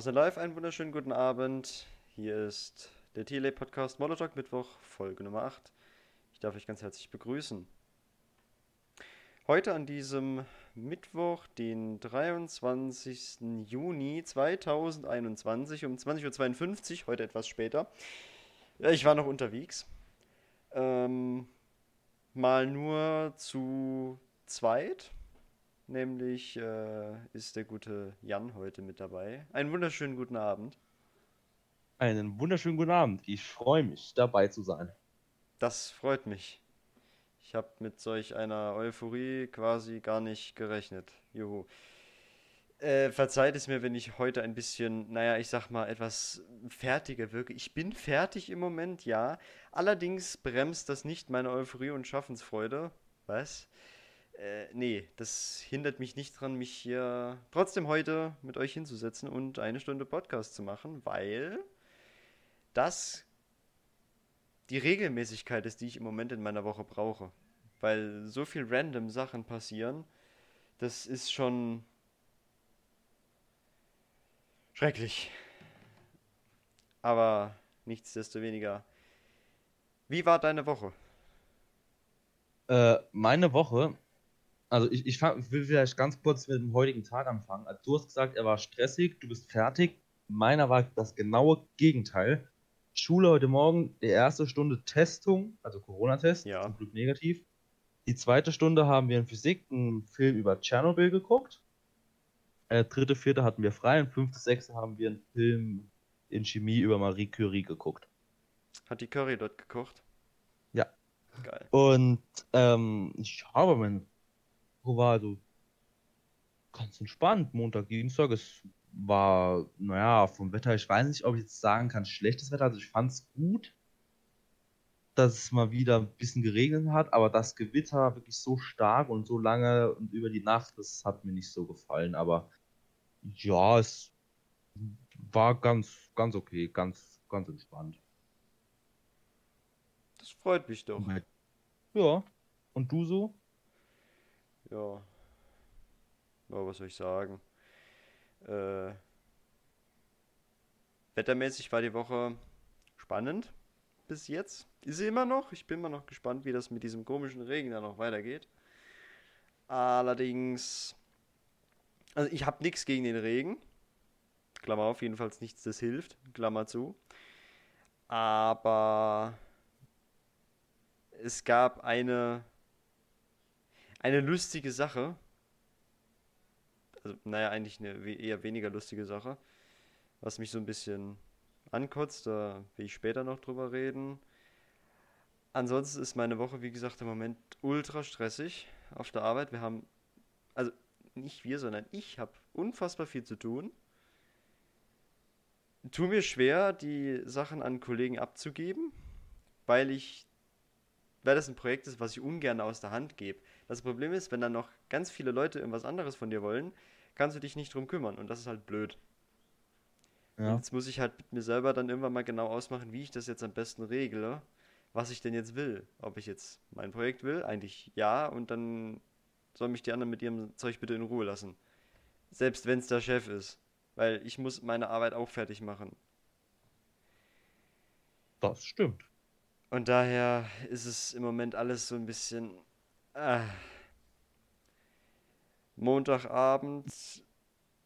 Sind live, einen wunderschönen guten Abend. Hier ist der TLA Podcast Molotalk Mittwoch, Folge Nummer 8. Ich darf euch ganz herzlich begrüßen. Heute an diesem Mittwoch, den 23. Juni 2021 um 20.52 Uhr, heute etwas später. Ich war noch unterwegs. Ähm, mal nur zu zweit. Nämlich äh, ist der gute Jan heute mit dabei. Einen wunderschönen guten Abend. Einen wunderschönen guten Abend. Ich freue mich, dabei zu sein. Das freut mich. Ich habe mit solch einer Euphorie quasi gar nicht gerechnet. Juhu. Äh, verzeiht es mir, wenn ich heute ein bisschen, naja, ich sag mal, etwas fertiger wirke. Ich bin fertig im Moment, ja. Allerdings bremst das nicht meine Euphorie und Schaffensfreude. Was? Äh, nee, das hindert mich nicht dran, mich hier trotzdem heute mit euch hinzusetzen und eine Stunde Podcast zu machen, weil das die Regelmäßigkeit ist, die ich im Moment in meiner Woche brauche. Weil so viel random Sachen passieren, das ist schon schrecklich. Aber nichtsdestoweniger. Wie war deine Woche? Äh, meine Woche also ich, ich, fang, will vielleicht ganz kurz mit dem heutigen Tag anfangen. Also du hast gesagt, er war stressig, du bist fertig. Meiner war das genaue Gegenteil. Schule heute Morgen, die erste Stunde Testung, also Corona-Test, ja. zum Glück negativ. Die zweite Stunde haben wir in Physik einen Film über Tschernobyl geguckt. Äh, dritte, vierte hatten wir frei und fünfte, sechste haben wir einen Film in Chemie über Marie Curie geguckt. Hat die Curry dort gekocht? Ja. Geil. Und ähm, ich habe mein war also ganz entspannt. Montag, Dienstag, es war, naja, vom Wetter, ich weiß nicht, ob ich jetzt sagen kann, schlechtes Wetter. Also ich fand es gut, dass es mal wieder ein bisschen geregnet hat, aber das Gewitter wirklich so stark und so lange und über die Nacht, das hat mir nicht so gefallen. Aber ja, es war ganz, ganz okay, ganz, ganz entspannt. Das freut mich doch. Ja. Und du so? Ja, ja, was soll ich sagen? Äh, wettermäßig war die Woche spannend bis jetzt. Ist sie immer noch. Ich bin immer noch gespannt, wie das mit diesem komischen Regen dann noch weitergeht. Allerdings, also ich habe nichts gegen den Regen. Klammer auf, jedenfalls nichts, das hilft. Klammer zu. Aber es gab eine eine lustige Sache. Also, naja, eigentlich eine eher weniger lustige Sache. Was mich so ein bisschen ankotzt, da will ich später noch drüber reden. Ansonsten ist meine Woche, wie gesagt, im Moment ultra stressig auf der Arbeit. Wir haben, also nicht wir, sondern ich habe unfassbar viel zu tun. Tu mir schwer, die Sachen an Kollegen abzugeben, weil ich, weil das ein Projekt ist, was ich ungern aus der Hand gebe. Das Problem ist, wenn dann noch ganz viele Leute irgendwas anderes von dir wollen, kannst du dich nicht drum kümmern und das ist halt blöd. Ja. Jetzt muss ich halt mit mir selber dann irgendwann mal genau ausmachen, wie ich das jetzt am besten regle, was ich denn jetzt will. Ob ich jetzt mein Projekt will, eigentlich ja, und dann sollen mich die anderen mit ihrem Zeug bitte in Ruhe lassen. Selbst wenn es der Chef ist. Weil ich muss meine Arbeit auch fertig machen. Das stimmt. Und daher ist es im Moment alles so ein bisschen äh, Montagabend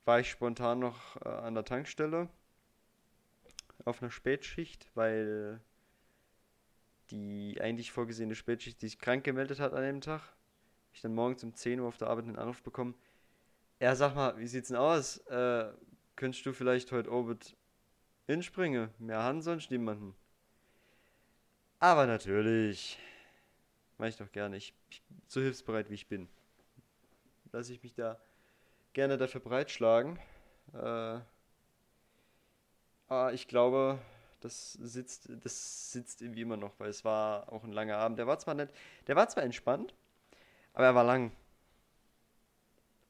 war ich spontan noch äh, an der Tankstelle auf einer Spätschicht, weil die eigentlich vorgesehene Spätschicht sich krank gemeldet hat an dem Tag. Ich dann morgens um 10 Uhr auf der Arbeit einen Anruf bekommen. Ja, sag mal, wie sieht's denn aus? Äh, könntest du vielleicht heute Orbit hinspringen? Mehr haben sonst niemanden. Aber natürlich. Mach ich doch gerne. Ich, ich so hilfsbereit wie ich bin. Lasse ich mich da gerne dafür breitschlagen. Äh, aber ich glaube, das sitzt, das sitzt irgendwie immer noch, weil es war auch ein langer Abend. Der war zwar nicht, der war zwar entspannt, aber er war lang.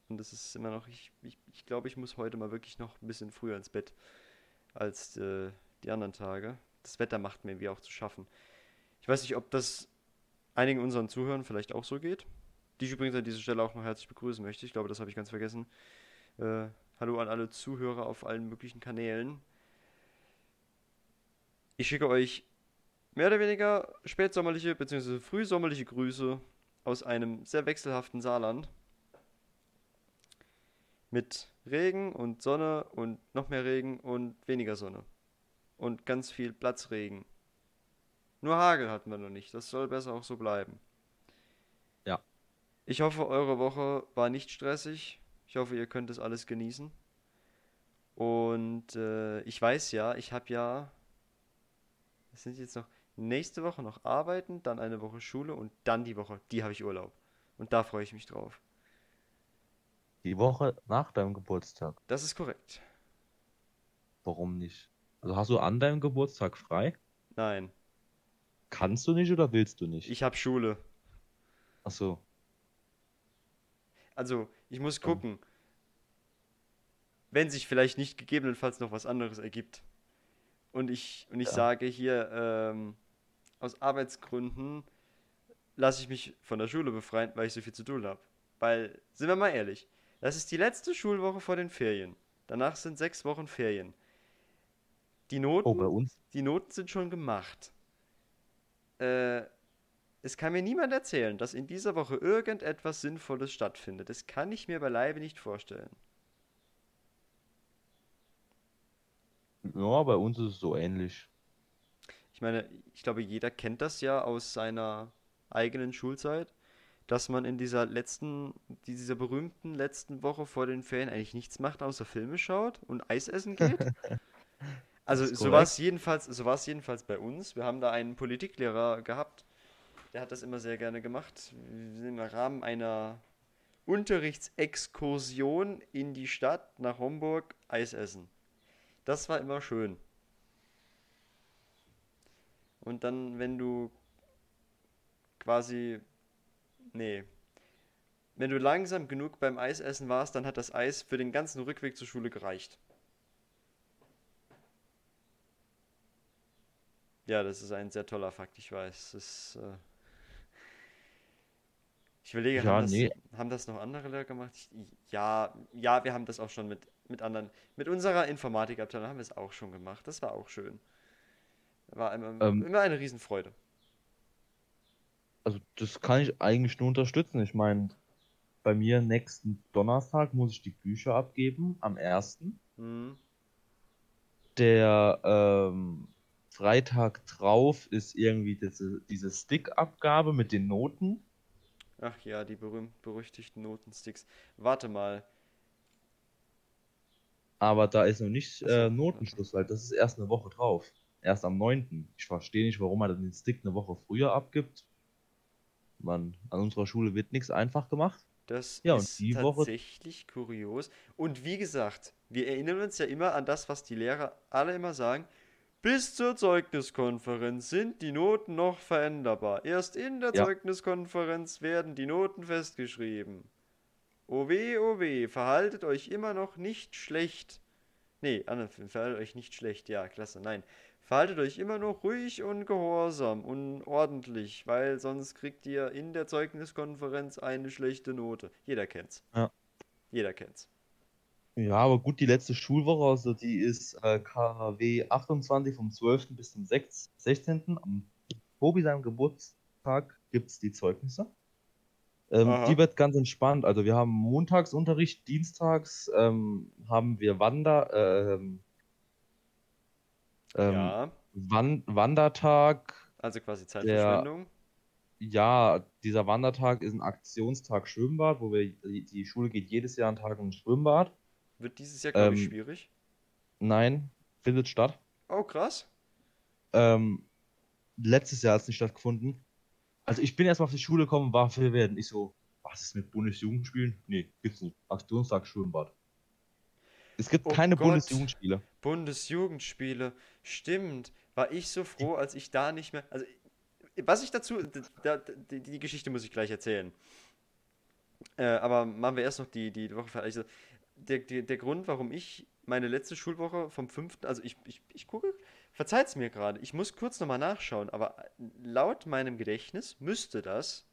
Und das ist immer noch, ich, ich, ich glaube, ich muss heute mal wirklich noch ein bisschen früher ins Bett als äh, die anderen Tage. Das Wetter macht mir wie auch zu schaffen. Ich weiß nicht, ob das einigen unseren Zuhörern vielleicht auch so geht. Die ich übrigens an dieser Stelle auch noch herzlich begrüßen möchte. Ich glaube, das habe ich ganz vergessen. Äh, Hallo an alle Zuhörer auf allen möglichen Kanälen. Ich schicke euch mehr oder weniger spätsommerliche bzw. frühsommerliche Grüße aus einem sehr wechselhaften Saarland. Mit Regen und Sonne und noch mehr Regen und weniger Sonne. Und ganz viel Platzregen. Nur Hagel hatten wir noch nicht. Das soll besser auch so bleiben. Ja. Ich hoffe, eure Woche war nicht stressig. Ich hoffe, ihr könnt es alles genießen. Und äh, ich weiß ja, ich habe ja. Es sind jetzt noch nächste Woche noch arbeiten, dann eine Woche Schule und dann die Woche, die habe ich Urlaub. Und da freue ich mich drauf. Die Woche nach deinem Geburtstag. Das ist korrekt. Warum nicht? Also hast du an deinem Geburtstag frei? Nein. Kannst du nicht oder willst du nicht? Ich habe Schule. Ach so. Also, ich muss gucken. Wenn sich vielleicht nicht gegebenenfalls noch was anderes ergibt. Und ich, und ich Ja. sage hier, ähm, aus Arbeitsgründen lasse ich mich von der Schule befreien, weil ich so viel zu tun habe. Weil, sind wir mal ehrlich, das ist die letzte Schulwoche vor den Ferien. Danach sind sechs Wochen Ferien. Die Noten, Oh, bei uns? die Noten sind schon gemacht. Äh, es kann mir niemand erzählen, dass in dieser Woche irgendetwas Sinnvolles stattfindet. Das kann ich mir beileibe nicht vorstellen. Ja, bei uns ist es so ähnlich. Ich meine, ich glaube, jeder kennt das ja aus seiner eigenen Schulzeit, dass man in dieser letzten, dieser berühmten letzten Woche vor den Ferien eigentlich nichts macht, außer Filme schaut und Eis essen geht. Also so war es jedenfalls, so war es jedenfalls bei uns. Wir haben da einen Politiklehrer gehabt, der hat das immer sehr gerne gemacht. Wir sind Im Rahmen einer Unterrichtsexkursion in die Stadt nach Homburg Eis essen. Das war immer schön. Und dann, wenn du quasi, nee, wenn du langsam genug beim Eisessen warst, dann hat das Eis für den ganzen Rückweg zur Schule gereicht. Ja, das ist ein sehr toller Fakt, ich weiß. Das ist, äh ich überlege, Ja, haben das, nee. haben das noch andere Lehrer gemacht? Ich, ja, ja, wir haben das auch schon mit, mit anderen. Mit unserer Informatikabteilung haben wir es auch schon gemacht. Das war auch schön. War immer, Ähm. immer eine Riesenfreude. Also das kann ich eigentlich nur unterstützen. Ich meine, bei mir nächsten Donnerstag muss ich die Bücher abgeben, am 1. Mhm. Der ähm, Freitag drauf ist irgendwie diese, diese Stick-Abgabe mit den Noten. Ach ja, die berühmt-berüchtigten Notensticks. Warte mal. Aber da ist noch nicht äh, Notenschluss, weil das ist erst eine Woche drauf. Erst am 9. Ich verstehe nicht, warum man den Stick eine Woche früher abgibt. Man, an unserer Schule wird nichts einfach gemacht. Das Ja, ist die Woche- tatsächlich kurios. Und wie gesagt, wir erinnern uns ja immer an das, was die Lehrer alle immer sagen. Bis zur Zeugniskonferenz sind die Noten noch veränderbar. Erst in der Ja. Zeugniskonferenz werden die Noten festgeschrieben. O weh, o weh, verhaltet euch immer noch nicht schlecht. Nee, anders, verhaltet euch nicht schlecht, ja, klasse, nein. Verhaltet euch immer noch ruhig und gehorsam und ordentlich, weil sonst kriegt ihr in der Zeugniskonferenz eine schlechte Note. Jeder kennt's. Ja. Jeder kennt's. Ja, aber gut, die letzte Schulwoche, also die ist äh, KW 28 vom 12. bis zum 6, 16. Am Tobi seinem Geburtstag gibt es die Zeugnisse. Ähm, die wird ganz entspannt. Also wir haben Montagsunterricht, Dienstags ähm, haben wir Wander, ähm, ähm, ja, Wan Wandertag. also quasi Zeitverschwendung. Ja, dieser Wandertag ist ein Aktionstag Schwimmbad, wo wir, die, Schule geht jedes Jahr einen Tag ins Schwimmbad. Wird dieses Jahr, glaube ich, Ähm, schwierig. Nein, findet statt. Oh, krass. Ähm, letztes Jahr hat es nicht stattgefunden. Also ich bin erstmal auf die Schule gekommen, war verwirrt. Ich so, was ist mit Bundesjugendspielen? Nee, gibt's nicht. Aktionstag Schwimmbad. Es gibt Oh keine Gott. Bundesjugendspiele. Bundesjugendspiele. Stimmt. War ich so froh, als ich da nicht mehr. Also, was ich dazu. Da, die, die Geschichte muss ich gleich erzählen. Äh, aber machen wir erst noch die, die Woche fertig. Der, der, der Grund, warum ich meine letzte Schulwoche vom 5. Also, ich, ich, ich gucke. Verzeiht's mir gerade. Ich muss kurz nochmal nachschauen. Aber laut meinem Gedächtnis müsste das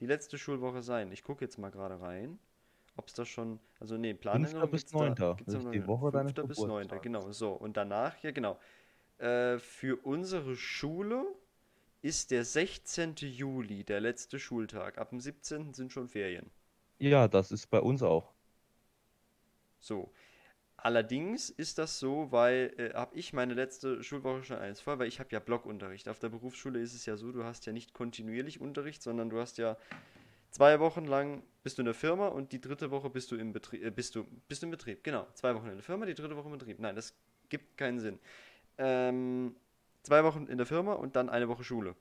die letzte Schulwoche sein. Ich gucke jetzt mal gerade rein. Ob es da schon, also nee, Planänderung bis gibt's da, 9. gibt's da die. Woche deines 5. bis 9. Geburtstags. genau, so. Und danach, ja genau. Äh, für unsere Schule ist der 16. Juli der letzte Schultag. Ab dem 17. sind schon Ferien. Ja, das ist bei uns auch. So. Allerdings ist das so, weil äh, habe ich meine letzte Schulwoche schon eins voll, weil ich habe ja Blockunterricht. Auf der Berufsschule ist es ja so, du hast ja nicht kontinuierlich Unterricht, sondern du hast ja zwei Wochen lang bist du in der Firma und die dritte Woche bist du im Betrieb, äh, bist du, bist im Betrieb, genau. Zwei Wochen in der Firma, die dritte Woche im Betrieb. Nein, das gibt keinen Sinn. Ähm, zwei Wochen in der Firma und dann eine Woche Schule.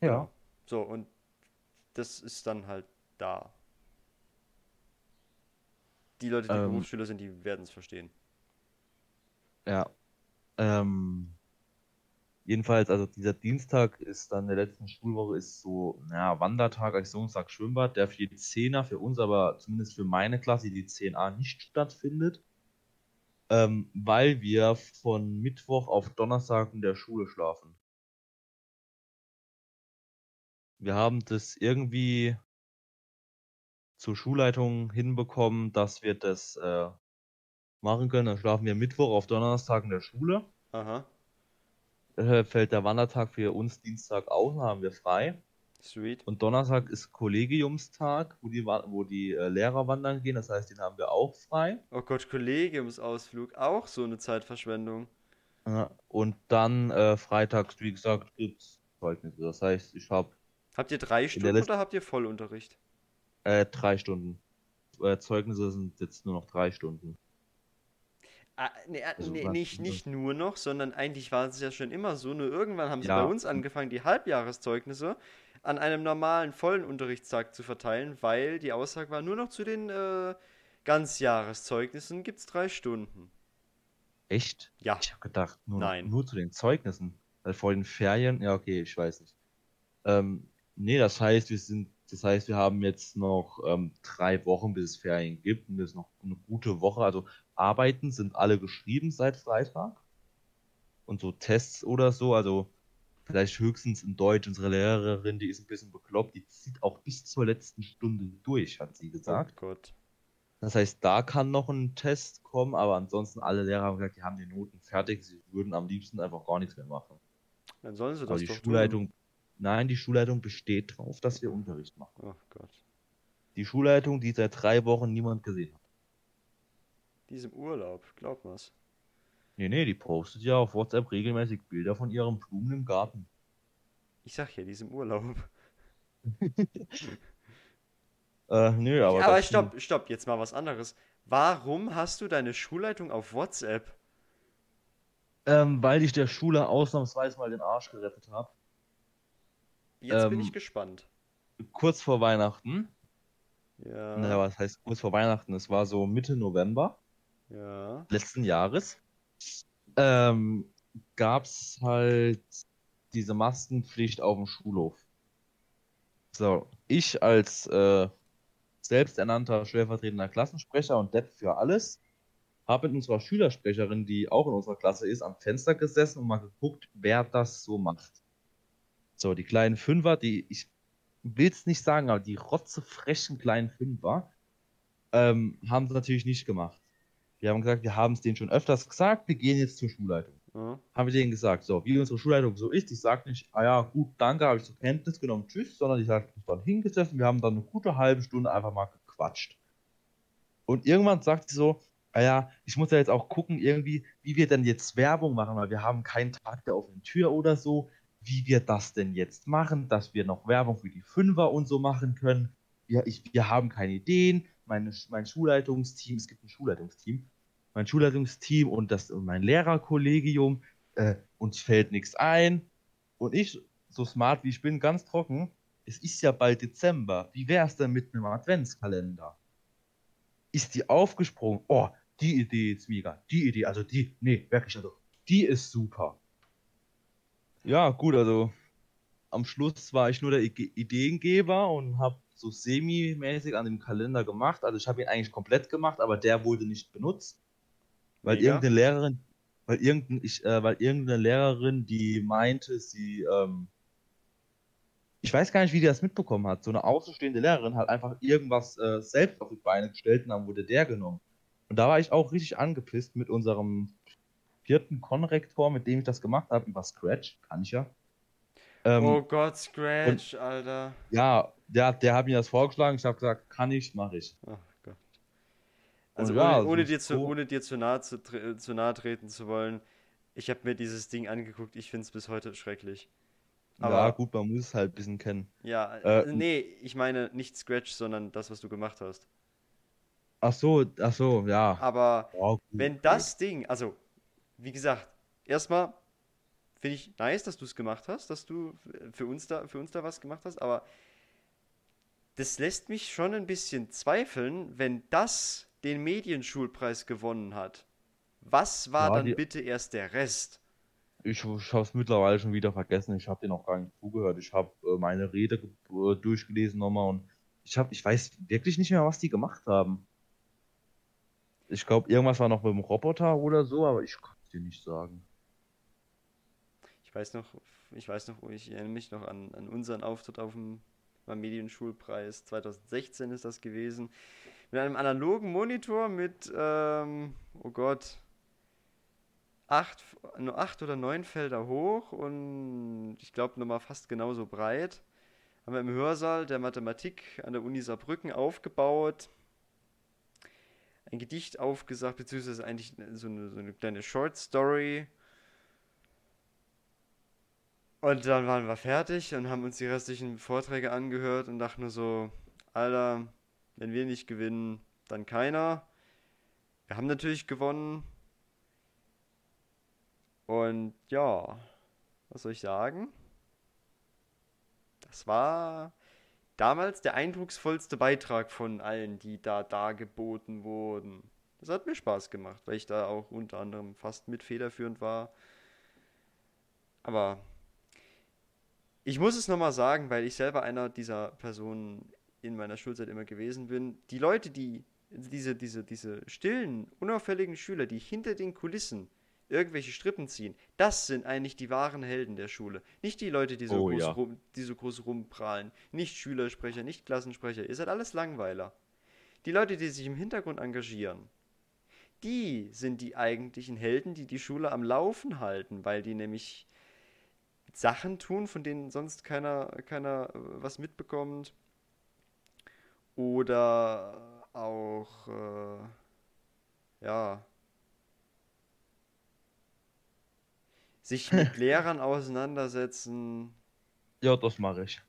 Ja. So, und das ist dann halt da. Die Leute, die Ähm. Berufsschüler sind, die werden es verstehen. Ja. Ähm, jedenfalls, also dieser Dienstag ist dann der letzten Schulwoche ist so, naja, Wandertag, Aktionstag, Schwimmbad, der für die Zehner, für uns aber zumindest für meine Klasse, die 10a, nicht stattfindet. Ähm, weil wir von Mittwoch auf Donnerstag in der Schule schlafen. Wir haben das irgendwie zur Schulleitung hinbekommen, dass wir das äh, machen können. Dann schlafen wir Mittwoch auf Donnerstag in der Schule. Aha, Äh, fällt der Wandertag für uns Dienstag aus, dann haben wir frei. sweet. Und Donnerstag ist Kollegiumstag, wo die, wo die äh, Lehrer wandern gehen. Das heißt, den haben wir auch frei. Oh Gott, Kollegiumsausflug, auch so eine Zeitverschwendung. Ja, Und dann äh, freitags, wie gesagt, gibt's Zeugnisse. Das heißt, ich habe Habt ihr drei Stunden oder habt ihr Vollunterricht? äh, drei Stunden. Äh, Zeugnisse sind jetzt nur noch drei Stunden. Ah, nee, ah, Also nee, nicht, nicht nur noch, sondern eigentlich war es ja schon immer so. Nur irgendwann haben sie Ja. bei uns angefangen, die Halbjahreszeugnisse an einem normalen vollen Unterrichtstag zu verteilen, weil die Aussage war, nur noch zu den äh, Ganzjahreszeugnissen gibt es drei Stunden. Echt? Ja, Ich habe gedacht, nur, Nein. nur zu den Zeugnissen. Weil vor den Ferien, ja, okay, ich weiß nicht. Ähm, nee, das heißt, wir sind, das heißt, wir haben jetzt noch ähm, drei Wochen, bis es Ferien gibt. Und das ist noch eine gute Woche. Also Arbeiten sind alle geschrieben seit Freitag. Und so Tests oder so, also vielleicht höchstens in Deutsch. Unsere Lehrerin, die ist ein bisschen bekloppt, die zieht auch bis zur letzten Stunde durch, hat sie gesagt. oh Gott. Das heißt, da kann noch ein Test kommen, aber ansonsten alle Lehrer haben gesagt, die haben die Noten fertig, sie würden am liebsten einfach gar nichts mehr machen. Dann sollen sie Aber das die doch tun. Nein, die Schulleitung besteht drauf, dass wir Unterricht machen. Oh Gott. Die Schulleitung, die seit drei Wochen niemand gesehen hat. Diesem Urlaub, glaub mal's. Nee, nee, die postet ja auf WhatsApp regelmäßig Bilder von ihren Blumen im Garten. Ich sag ja, diesem Urlaub. Äh, nö, aber. Aber stopp, stopp, jetzt mal was anderes. Warum hast du deine Schulleitung auf WhatsApp? Ähm, weil ich der Schule ausnahmsweise mal den Arsch gerettet habe. Jetzt bin Ähm, ich gespannt. Kurz vor Weihnachten. Ja, Naja, was heißt kurz vor Weihnachten? Es war so Mitte November. ja. letzten Jahres ähm, gab es halt diese Maskenpflicht auf dem Schulhof. So, ich als äh, selbsternannter stellvertretender Klassensprecher und Depp für alles habe mit unserer Schülersprecherin, die auch in unserer Klasse ist, am Fenster gesessen und mal geguckt, wer das so macht. So, die kleinen Fünfer, die, ich will es nicht sagen, aber die rotzefrechen kleinen Fünfer ähm, haben es natürlich nicht gemacht. Wir haben gesagt, wir haben es denen schon öfters gesagt, wir gehen jetzt zur Schulleitung. ja. Haben wir denen gesagt, so, wie unsere Schulleitung so ist, ich sage nicht, ah ja, gut, danke, habe ich zur Kenntnis genommen, tschüss, sondern ich habe mich dann hingesessen, wir haben dann eine gute halbe Stunde einfach mal gequatscht. Und irgendwann sagt sie so, ah ja, ich muss ja jetzt auch gucken, irgendwie, wie wir denn jetzt Werbung machen, weil wir haben keinen Tag der offenen Tür oder so, wie wir das denn jetzt machen, dass wir noch Werbung für die Fünfer und so machen können. Wir, ich, wir haben keine Ideen. Meine, mein Schulleitungsteam, es gibt ein Schulleitungsteam, mein Schulleitungsteam und, das, und mein Lehrerkollegium, äh, uns fällt nichts ein. Und ich, so smart wie ich bin, ganz trocken, es ist ja bald Dezember. Wie wäre es denn mit einem Adventskalender? Ist die aufgesprungen? Oh, die Idee ist mega. Die Idee, also die, nee, wirklich, also die ist super. Ja, gut, also am Schluss war ich nur der Ideengeber und habe so semi-mäßig an dem Kalender gemacht. Also ich habe ihn eigentlich komplett gemacht, aber der wurde nicht benutzt, weil Mega. irgendeine Lehrerin, weil irgendein, ich, äh, weil irgendeine Lehrerin, die meinte, sie, ähm, ich weiß gar nicht, wie die das mitbekommen hat. So eine außenstehende Lehrerin hat einfach irgendwas äh, selbst auf die Beine gestellt und dann wurde der genommen. Und da war ich auch richtig angepisst mit unserem vierten Konrektor, mit dem ich das gemacht habe, über Scratch, kann ich ja. Ähm, oh Gott, Scratch, und, Alter. Ja, der, der hat mir das vorgeschlagen, ich habe gesagt, kann ich, mache ich. Ach Gott. Also ohne, ja, ohne, dir zu, ohne dir zu nahe, zu, zu nahe treten zu wollen, ich habe mir dieses Ding angeguckt, ich finde es bis heute schrecklich. Aber, ja, gut, man muss es halt ein bisschen kennen. Ja, äh, nee, ich meine nicht Scratch, sondern das, was du gemacht hast. Ach so, ach so, ja. Aber oh, wenn das Ding, also wie gesagt, erstmal finde ich nice, dass du es gemacht hast, dass du für uns da für uns da was gemacht hast, aber das lässt mich schon ein bisschen zweifeln, wenn das den Medienschulpreis gewonnen hat. Was war ja, dann bitte erst der Rest? Ich, ich habe es mittlerweile schon wieder vergessen. Ich habe dir noch gar nicht zugehört. Ich habe äh, meine Rede äh, durchgelesen nochmal und ich habe, ich weiß wirklich nicht mehr, was die gemacht haben. Ich glaube, irgendwas war noch mit dem Roboter oder so, aber ich es dir nicht sagen. Ich weiß noch, ich weiß noch, ich erinnere mich noch an, an unseren Auftritt auf dem beim Medienschulpreis 2016 ist das gewesen. Mit einem analogen Monitor mit, ähm, oh Gott, acht, nur acht oder neun Felder hoch und ich glaube nochmal fast genauso breit. Haben wir im Hörsaal der Mathematik an der Uni Saarbrücken aufgebaut ein Gedicht aufgesagt, beziehungsweise eigentlich so eine, so eine kleine Short Story. Und dann waren wir fertig und haben uns die restlichen Vorträge angehört und dachten nur so, Alter, wenn wir nicht gewinnen, dann keiner. Wir haben natürlich gewonnen. Und ja, was soll ich sagen? Das war damals der eindrucksvollste Beitrag von allen, die da dargeboten wurden. Das hat mir Spaß gemacht, weil ich da auch unter anderem fast mit federführend war. Aber ich muss es nochmal sagen, weil ich selber einer dieser Personen in meiner Schulzeit immer gewesen bin. Die Leute, die diese, diese, diese stillen, unauffälligen Schüler, die hinter den Kulissen irgendwelche Strippen ziehen. Das sind eigentlich die wahren Helden der Schule. Nicht die Leute, die so, oh, groß, ja. rum, die so groß rumprahlen. Nicht Schülersprecher, nicht Klassensprecher. Ihr seid alles Langweiler. Die Leute, die sich im Hintergrund engagieren, die sind die eigentlichen Helden, die die Schule am Laufen halten, weil die nämlich Sachen tun, von denen sonst keiner, keiner äh, was mitbekommt. Oder auch, äh, ja, sich mit Lehrern auseinandersetzen. Ja, das mache ich.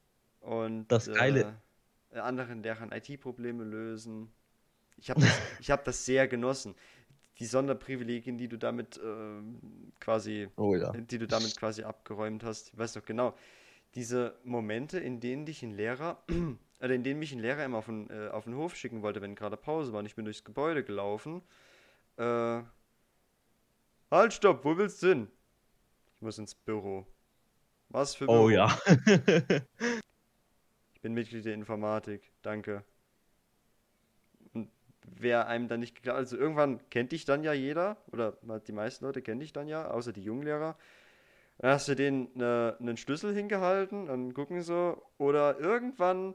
Und das Geile. Äh, anderen Lehrern IT-Probleme lösen. Ich habe das, hab das sehr genossen. Die Sonderprivilegien, die du damit äh, quasi, oh, ja. die du damit quasi abgeräumt hast, ich weiß doch genau. Diese Momente, in denen dich ein Lehrer, oder in denen mich ein Lehrer immer auf den, äh, auf den Hof schicken wollte, wenn gerade Pause war und ich bin durchs Gebäude gelaufen. Äh, halt, stopp, wo willst du hin? Ich muss ins Büro. Was für oh Büro? Oh ja. ich bin Mitglied der Informatik. Danke. Und wer einem dann nicht geglaubt also irgendwann kennt dich dann ja jeder, oder die meisten Leute kennen dich dann ja, außer die Junglehrer. Dann hast du denen eine, einen Schlüssel hingehalten und gucken so. Oder irgendwann,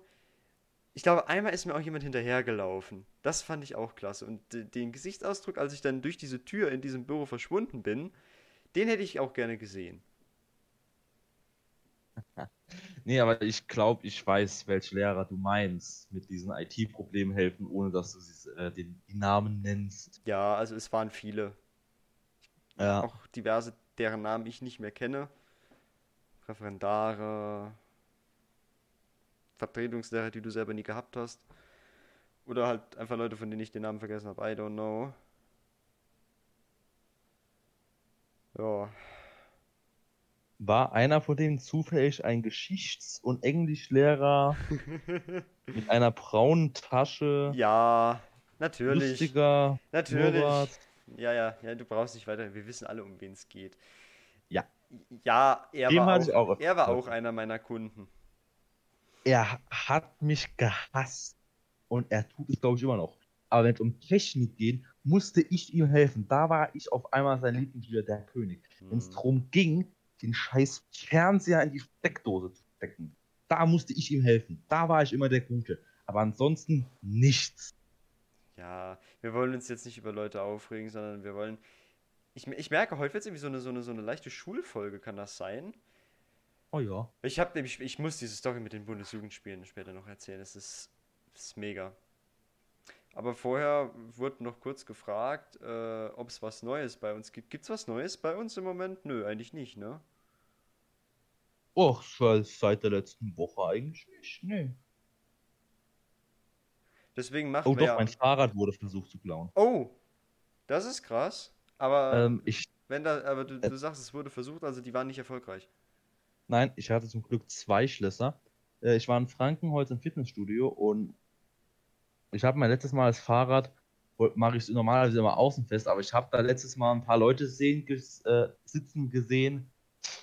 ich glaube, einmal ist mir auch jemand hinterhergelaufen. Das fand ich auch klasse. Und den Gesichtsausdruck, als ich dann durch diese Tür in diesem Büro verschwunden bin, den hätte ich auch gerne gesehen. nee, aber ich glaube, ich weiß, welche Lehrer du meinst, mit diesen IT-Problemen helfen, ohne dass du äh, den, die Namen nennst. Ja, also es waren viele. Ja. Auch diverse, deren Namen ich nicht mehr kenne. Referendare, Vertretungslehrer, die du selber nie gehabt hast. Oder halt einfach Leute, von denen ich den Namen vergessen habe. I don't know. Ja. War einer von denen zufällig ein Geschichts- und Englischlehrer mit einer braunen Tasche? Ja, natürlich. Lustiger. Natürlich. Norbert. Ja, ja, ja, du brauchst nicht weiter. Wir wissen alle, um wen es geht. Ja. Ja, er Dem war, auch, auch er war auch einer meiner Kunden. Er hat mich gehasst. Und er tut es, glaube ich, immer noch. Aber wenn es um Technik geht, musste ich ihm helfen. Da war ich auf einmal sein Lieblingsspieler, der König. Mhm. Wenn es darum ging, den scheiß Fernseher in die Steckdose zu stecken, da musste ich ihm helfen. Da war ich immer der Gute. Aber ansonsten nichts. Ja, wir wollen uns jetzt nicht über Leute aufregen, sondern wir wollen. Ich, ich merke, heute wird es irgendwie so eine, so, eine, so eine leichte Schulfolge, kann das sein? Oh ja. Ich habe nämlich, ich muss diese Story mit den Bundesjugendspielen später noch erzählen. Das ist, das ist mega. Aber vorher wurde noch kurz gefragt, äh, ob es was Neues bei uns gibt. Gibt es was Neues bei uns im Moment? Nö, eigentlich nicht, ne? Och, seit der letzten Woche eigentlich nicht. Nee. Deswegen machen oh, wir. Oh, doch, ja... mein Fahrrad wurde versucht zu klauen. Oh, das ist krass. Aber, ähm, ich, wenn da, aber du, äh, du sagst, es wurde versucht, also die waren nicht erfolgreich. Nein, ich hatte zum Glück zwei Schlösser. Äh, ich war in Frankenholz im Fitnessstudio und ich habe mein letztes Mal das Fahrrad, mache ich normalerweise immer außen fest, aber ich habe da letztes Mal ein paar Leute sehen, ges, äh, sitzen gesehen.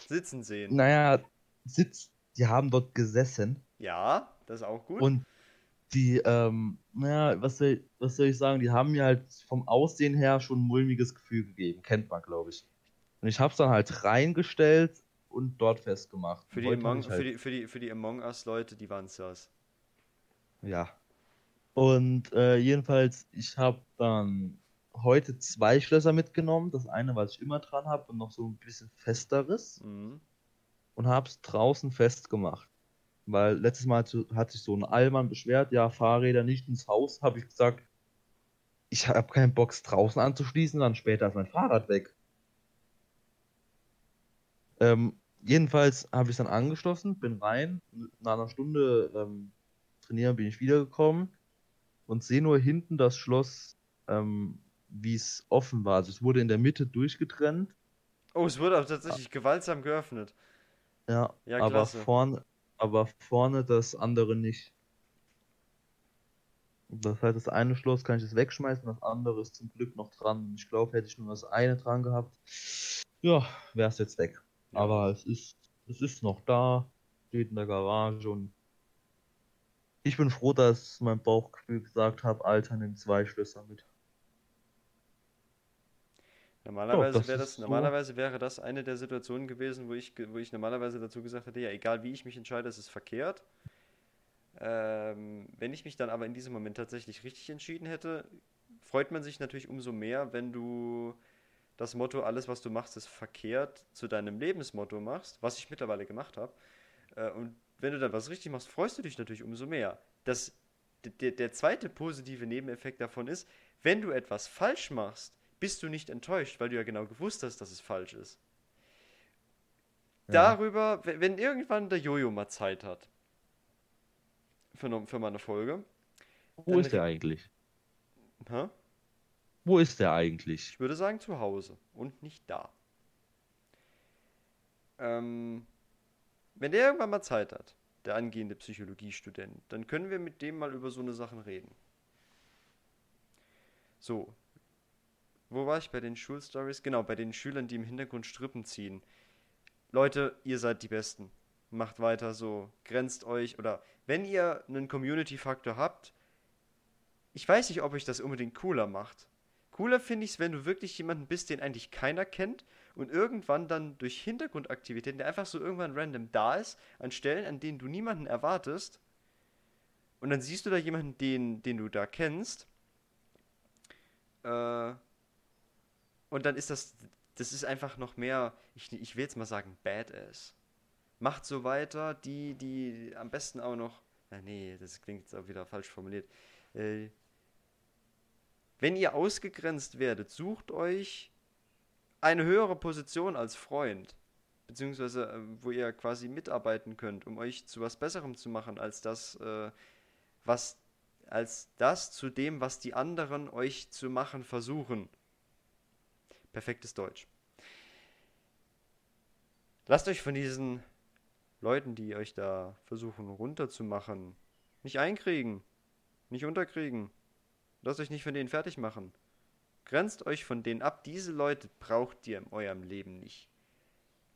Sitzen sehen? Naja, sitz, die haben dort gesessen. Ja, das ist auch gut. Und die, ähm, naja, was soll, was soll ich sagen, die haben mir halt vom Aussehen her schon ein mulmiges Gefühl gegeben. Kennt man, glaube ich. Und ich habe es dann halt reingestellt und dort festgemacht. Für die, Among, halt... für die, für die, für die Among Us-Leute, die waren das. Ja, und äh, jedenfalls, ich habe dann heute zwei Schlösser mitgenommen. Das eine, was ich immer dran habe und noch so ein bisschen festeres. Mhm. Und habe es draußen festgemacht. Weil letztes Mal hat sich so ein Allmann beschwert, ja, Fahrräder nicht ins Haus. Habe ich gesagt, ich habe keinen Bock, draußen anzuschließen, dann später ist mein Fahrrad weg. Ähm, jedenfalls habe ich es dann angeschlossen, bin rein. Nach einer Stunde ähm, trainieren bin ich wiedergekommen und sehe nur hinten das Schloss, ähm, wie es offen war. Also es wurde in der Mitte durchgetrennt. Oh, es wurde aber tatsächlich gewaltsam geöffnet. Ja, ja aber, vorne, aber vorne das andere nicht. Das heißt, das eine Schloss kann ich jetzt wegschmeißen, das andere ist zum Glück noch dran. Ich glaube, hätte ich nur das eine dran gehabt, ja, wäre es jetzt weg. Ja. Aber es ist, es ist noch da, steht in der Garage und ich bin froh, dass mein Bauchgefühl gesagt hat, Alter, nimm zwei Schlösser mit. Normalerweise, oh, wäre das, so. normalerweise wäre das eine der Situationen gewesen, wo ich, wo ich normalerweise dazu gesagt hätte, ja, egal wie ich mich entscheide, es ist verkehrt. Ähm, wenn ich mich dann aber in diesem Moment tatsächlich richtig entschieden hätte, freut man sich natürlich umso mehr, wenn du das Motto, alles was du machst, ist verkehrt, zu deinem Lebensmotto machst, was ich mittlerweile gemacht habe. Äh, und wenn du dann was richtig machst, freust du dich natürlich umso mehr. Das, der, der zweite positive Nebeneffekt davon ist, wenn du etwas falsch machst, bist du nicht enttäuscht, weil du ja genau gewusst hast, dass es falsch ist. Ja. Darüber, wenn irgendwann der Jojo mal Zeit hat, für, für meine Folge. Wo ist der eigentlich? Hä? Wo ist der eigentlich? Ich würde sagen zu Hause und nicht da. Ähm, wenn der irgendwann mal Zeit hat, der angehende Psychologiestudent, dann können wir mit dem mal über so eine Sachen reden. So. Wo war ich bei den Schulstories? Genau, bei den Schülern, die im Hintergrund Strippen ziehen. Leute, ihr seid die Besten. Macht weiter so. Grenzt euch oder wenn ihr einen Community-Faktor habt, ich weiß nicht, ob euch das unbedingt cooler macht. Cooler finde ich es, wenn du wirklich jemanden bist, den eigentlich keiner kennt und irgendwann dann durch Hintergrundaktivitäten, der einfach so irgendwann random da ist, an Stellen, an denen du niemanden erwartest, und dann siehst du da jemanden, den, den du da kennst, äh, und dann ist das, das ist einfach noch mehr, ich, ich will jetzt mal sagen, Badass. Macht so weiter, die, die am besten auch noch, na nee, das klingt jetzt auch wieder falsch formuliert, äh, wenn ihr ausgegrenzt werdet, sucht euch eine höhere Position als Freund, beziehungsweise äh, wo ihr quasi mitarbeiten könnt, um euch zu was Besserem zu machen, als das, äh, was, als das zu dem, was die anderen euch zu machen versuchen. Perfektes Deutsch. Lasst euch von diesen Leuten, die euch da versuchen runterzumachen, nicht einkriegen, nicht unterkriegen. Lasst euch nicht von denen fertig machen. Grenzt euch von denen ab. Diese Leute braucht ihr in eurem Leben nicht.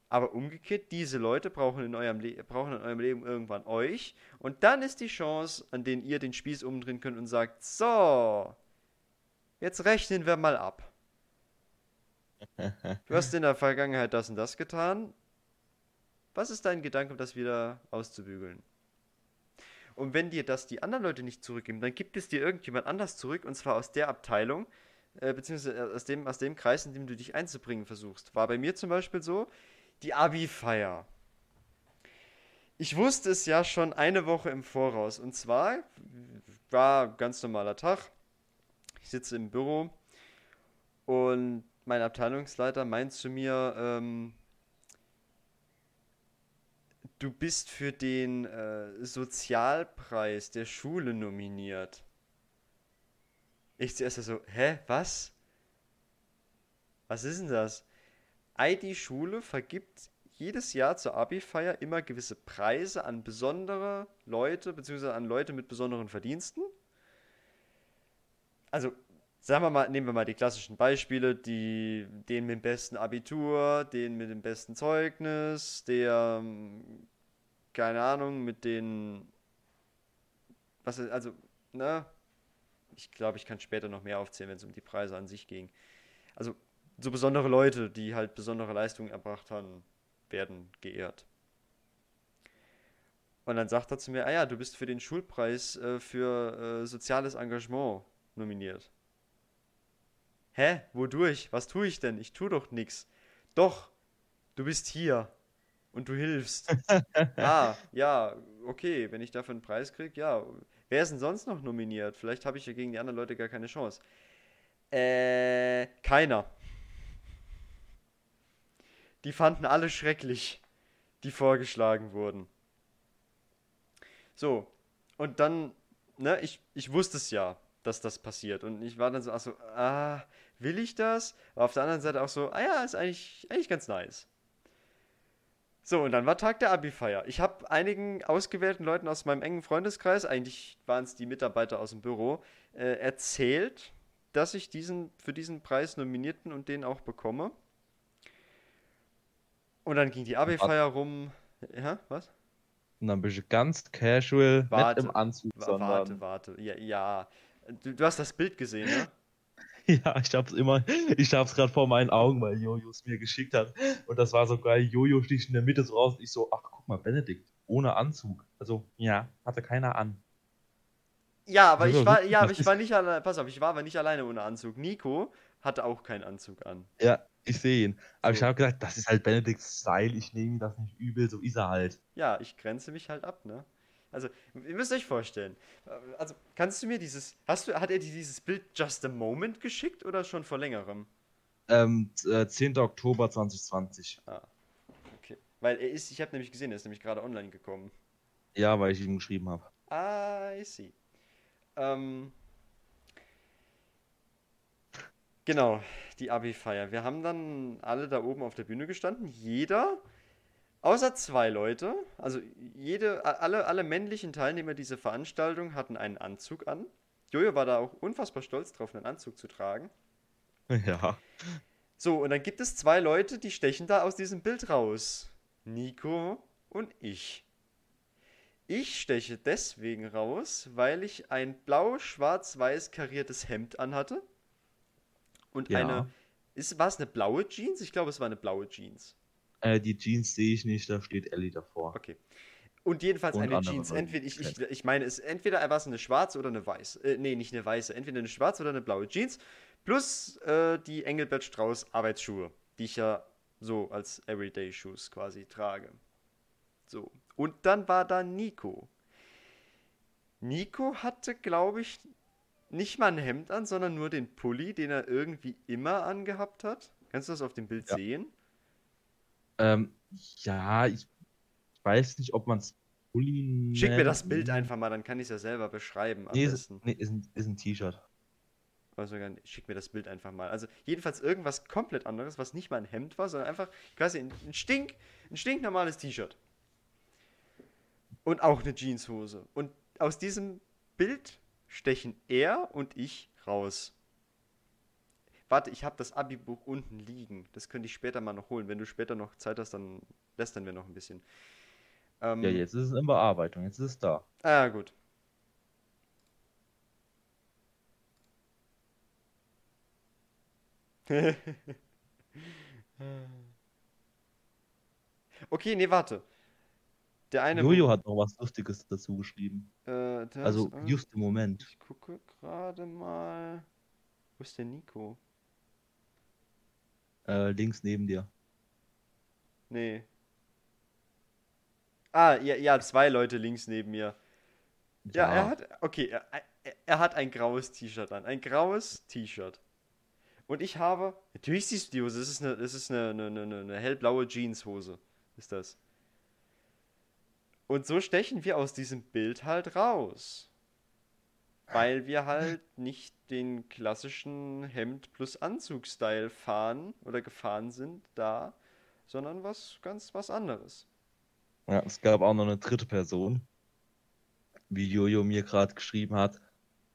Aber umgekehrt, diese Leute brauchen in, eurem brauchen in eurem Leben irgendwann euch. Und dann ist die Chance, an denen ihr den Spieß umdrehen könnt und sagt, so, jetzt rechnen wir mal ab. Du hast in der Vergangenheit das und das getan. Was ist dein Gedanke, um das wieder auszubügeln? Und wenn dir das die anderen Leute nicht zurückgeben, dann gibt es dir irgendjemand anders zurück, und zwar aus der Abteilung, äh, beziehungsweise äh, aus dem, aus dem Kreis, in dem du dich einzubringen versuchst. War bei mir zum Beispiel so, die Abi-Feier. Ich wusste es ja schon eine Woche im Voraus. Und zwar war ganz normaler Tag. Ich sitze im Büro und mein Abteilungsleiter meint zu mir, ähm, du bist für den äh, Sozialpreis der Schule nominiert. Ich zuerst so, hä, was? Was ist denn das? ID Schule vergibt jedes Jahr zur Abi-Feier immer gewisse Preise an besondere Leute, beziehungsweise an Leute mit besonderen Verdiensten. Also, sagen wir mal, nehmen wir mal die klassischen Beispiele, die, den mit dem besten Abitur, den mit dem besten Zeugnis, der, keine Ahnung, mit den, was, also, ne, ich glaube, ich kann später noch mehr aufzählen, wenn es um die Preise an sich ging. Also, so besondere Leute, die halt besondere Leistungen erbracht haben, werden geehrt. Und dann sagt er zu mir, ah ja, du bist für den Schulpreis äh, für äh, soziales Engagement nominiert. Hä? Wodurch? Was tue ich denn? Ich tue doch nichts. Doch, du bist hier und du hilfst. ah, ja, okay, wenn ich dafür einen Preis kriege, ja. Wer ist denn sonst noch nominiert? Vielleicht habe ich ja gegen die anderen Leute gar keine Chance. Äh, keiner. Die fanden alle schrecklich, die vorgeschlagen wurden. So, und dann, ne, ich, ich wusste es ja, dass das passiert. Und ich war dann so, ach so, ah, will ich das? Aber auf der anderen Seite auch so, ah ja, ist eigentlich, eigentlich ganz nice. So, und dann war Tag der Abi-Feier. Ich habe einigen ausgewählten Leuten aus meinem engen Freundeskreis, eigentlich waren es die Mitarbeiter aus dem Büro, äh, erzählt, dass ich diesen, für diesen Preis nominiert bin und den auch bekomme. Und dann ging die Abi-Feier rum. Ja, was? Und dann bist du ganz casual, warte, nicht im Anzug, sondern... Warte, warte. Ja, ja. Du, du hast das Bild gesehen, ne? Ja, ich hab's immer, ich hab's gerade vor meinen Augen, weil Jojo es mir geschickt hat. Und das war so geil. Jojo sticht in der Mitte so raus und ich so, ach guck mal, Benedikt, ohne Anzug. Also, ja, hatte keiner an. Ja, aber ich war, ja, aber ich war nicht alleine, pass auf, ich war aber nicht alleine ohne Anzug. Nico hatte auch keinen Anzug an. Ja, ich sehe ihn. Aber so. ich habe gedacht, das ist halt Benedikts Style, ich nehme ihm das nicht übel, so ist er halt. Ja, ich grenze mich halt ab, ne? Also, ihr müsst euch vorstellen. Also, kannst du mir dieses. Hast du, hat er dir dieses Bild Just a Moment geschickt oder schon vor längerem? Ähm, äh, 10. Oktober 2020. Ah. Okay. Weil er ist, ich habe nämlich gesehen, er ist nämlich gerade online gekommen. Ja, weil ich ihm geschrieben habe. Ah, I see. Ähm, Genau, die Abi-Feier. Wir haben dann alle da oben auf der Bühne gestanden. Jeder, außer zwei Leute, also jede, alle, alle männlichen Teilnehmer dieser Veranstaltung hatten einen Anzug an. Jojo war da auch unfassbar stolz drauf, einen Anzug zu tragen. Ja. So, und dann gibt es zwei Leute, die stechen da aus diesem Bild raus. Nico und ich. Ich steche deswegen raus, weil ich ein blau-schwarz-weiß kariertes Hemd anhatte und ja. eine. War es eine blaue Jeans? Ich glaube, es war eine blaue Jeans. Äh, die Jeans sehe ich nicht, da steht Ellie davor. Okay. Und jedenfalls und eine Jeans. Entweder, ich, ich, ich meine, es, entweder war es eine schwarze oder eine weiße. Äh, nee, nicht eine weiße. Entweder eine schwarze oder eine blaue Jeans. Plus äh, die Engelbert Strauß Arbeitsschuhe, die ich ja so als Everyday Shoes quasi trage. So. Und dann war da Nico. Nico hatte, glaube ich, nicht mal ein Hemd an, sondern nur den Pulli, den er irgendwie immer angehabt hat. Kannst du das auf dem Bild ja. sehen? Ähm, ja, ich weiß nicht, ob man es Pulli Schick mir das Bild einfach mal, dann kann ich es ja selber beschreiben. Nee, ist, nee, ist ein, ein T-Shirt. Also, schick mir das Bild einfach mal. Also, jedenfalls irgendwas komplett anderes, was nicht mal ein Hemd war, sondern einfach quasi ein, ein Stink, ein stinknormales T-Shirt. Und auch eine Jeanshose. Und aus diesem Bild stechen er und ich raus. Warte, ich habe das Abi-Buch unten liegen. Das könnte ich später mal noch holen. Wenn du später noch Zeit hast, dann lästern wir noch ein bisschen. Ähm, ja, jetzt ist es in Bearbeitung. Jetzt ist es da. Ah, gut. okay, nee, warte. Der eine. Jojo hat noch was Lustiges dazu geschrieben. Äh, Also äh, just im Moment. Ich gucke gerade mal. Wo ist der Nico? Äh, links neben dir. Nee. Ah, ja, ja, zwei Leute links neben mir. Ja, er hat. Okay, er, er, er hat ein graues T-Shirt an. Ein graues T-Shirt. Und ich habe. Natürlich siehst du die Hose. Das ist eine, das ist eine, eine, eine, eine hellblaue Jeanshose. Ist das. Und so stechen wir aus diesem Bild halt raus. Weil wir halt nicht den klassischen Hemd plus Anzug-Style fahren oder gefahren sind da, sondern was ganz was anderes. Ja, es gab auch noch eine dritte Person, wie Jojo mir gerade geschrieben hat.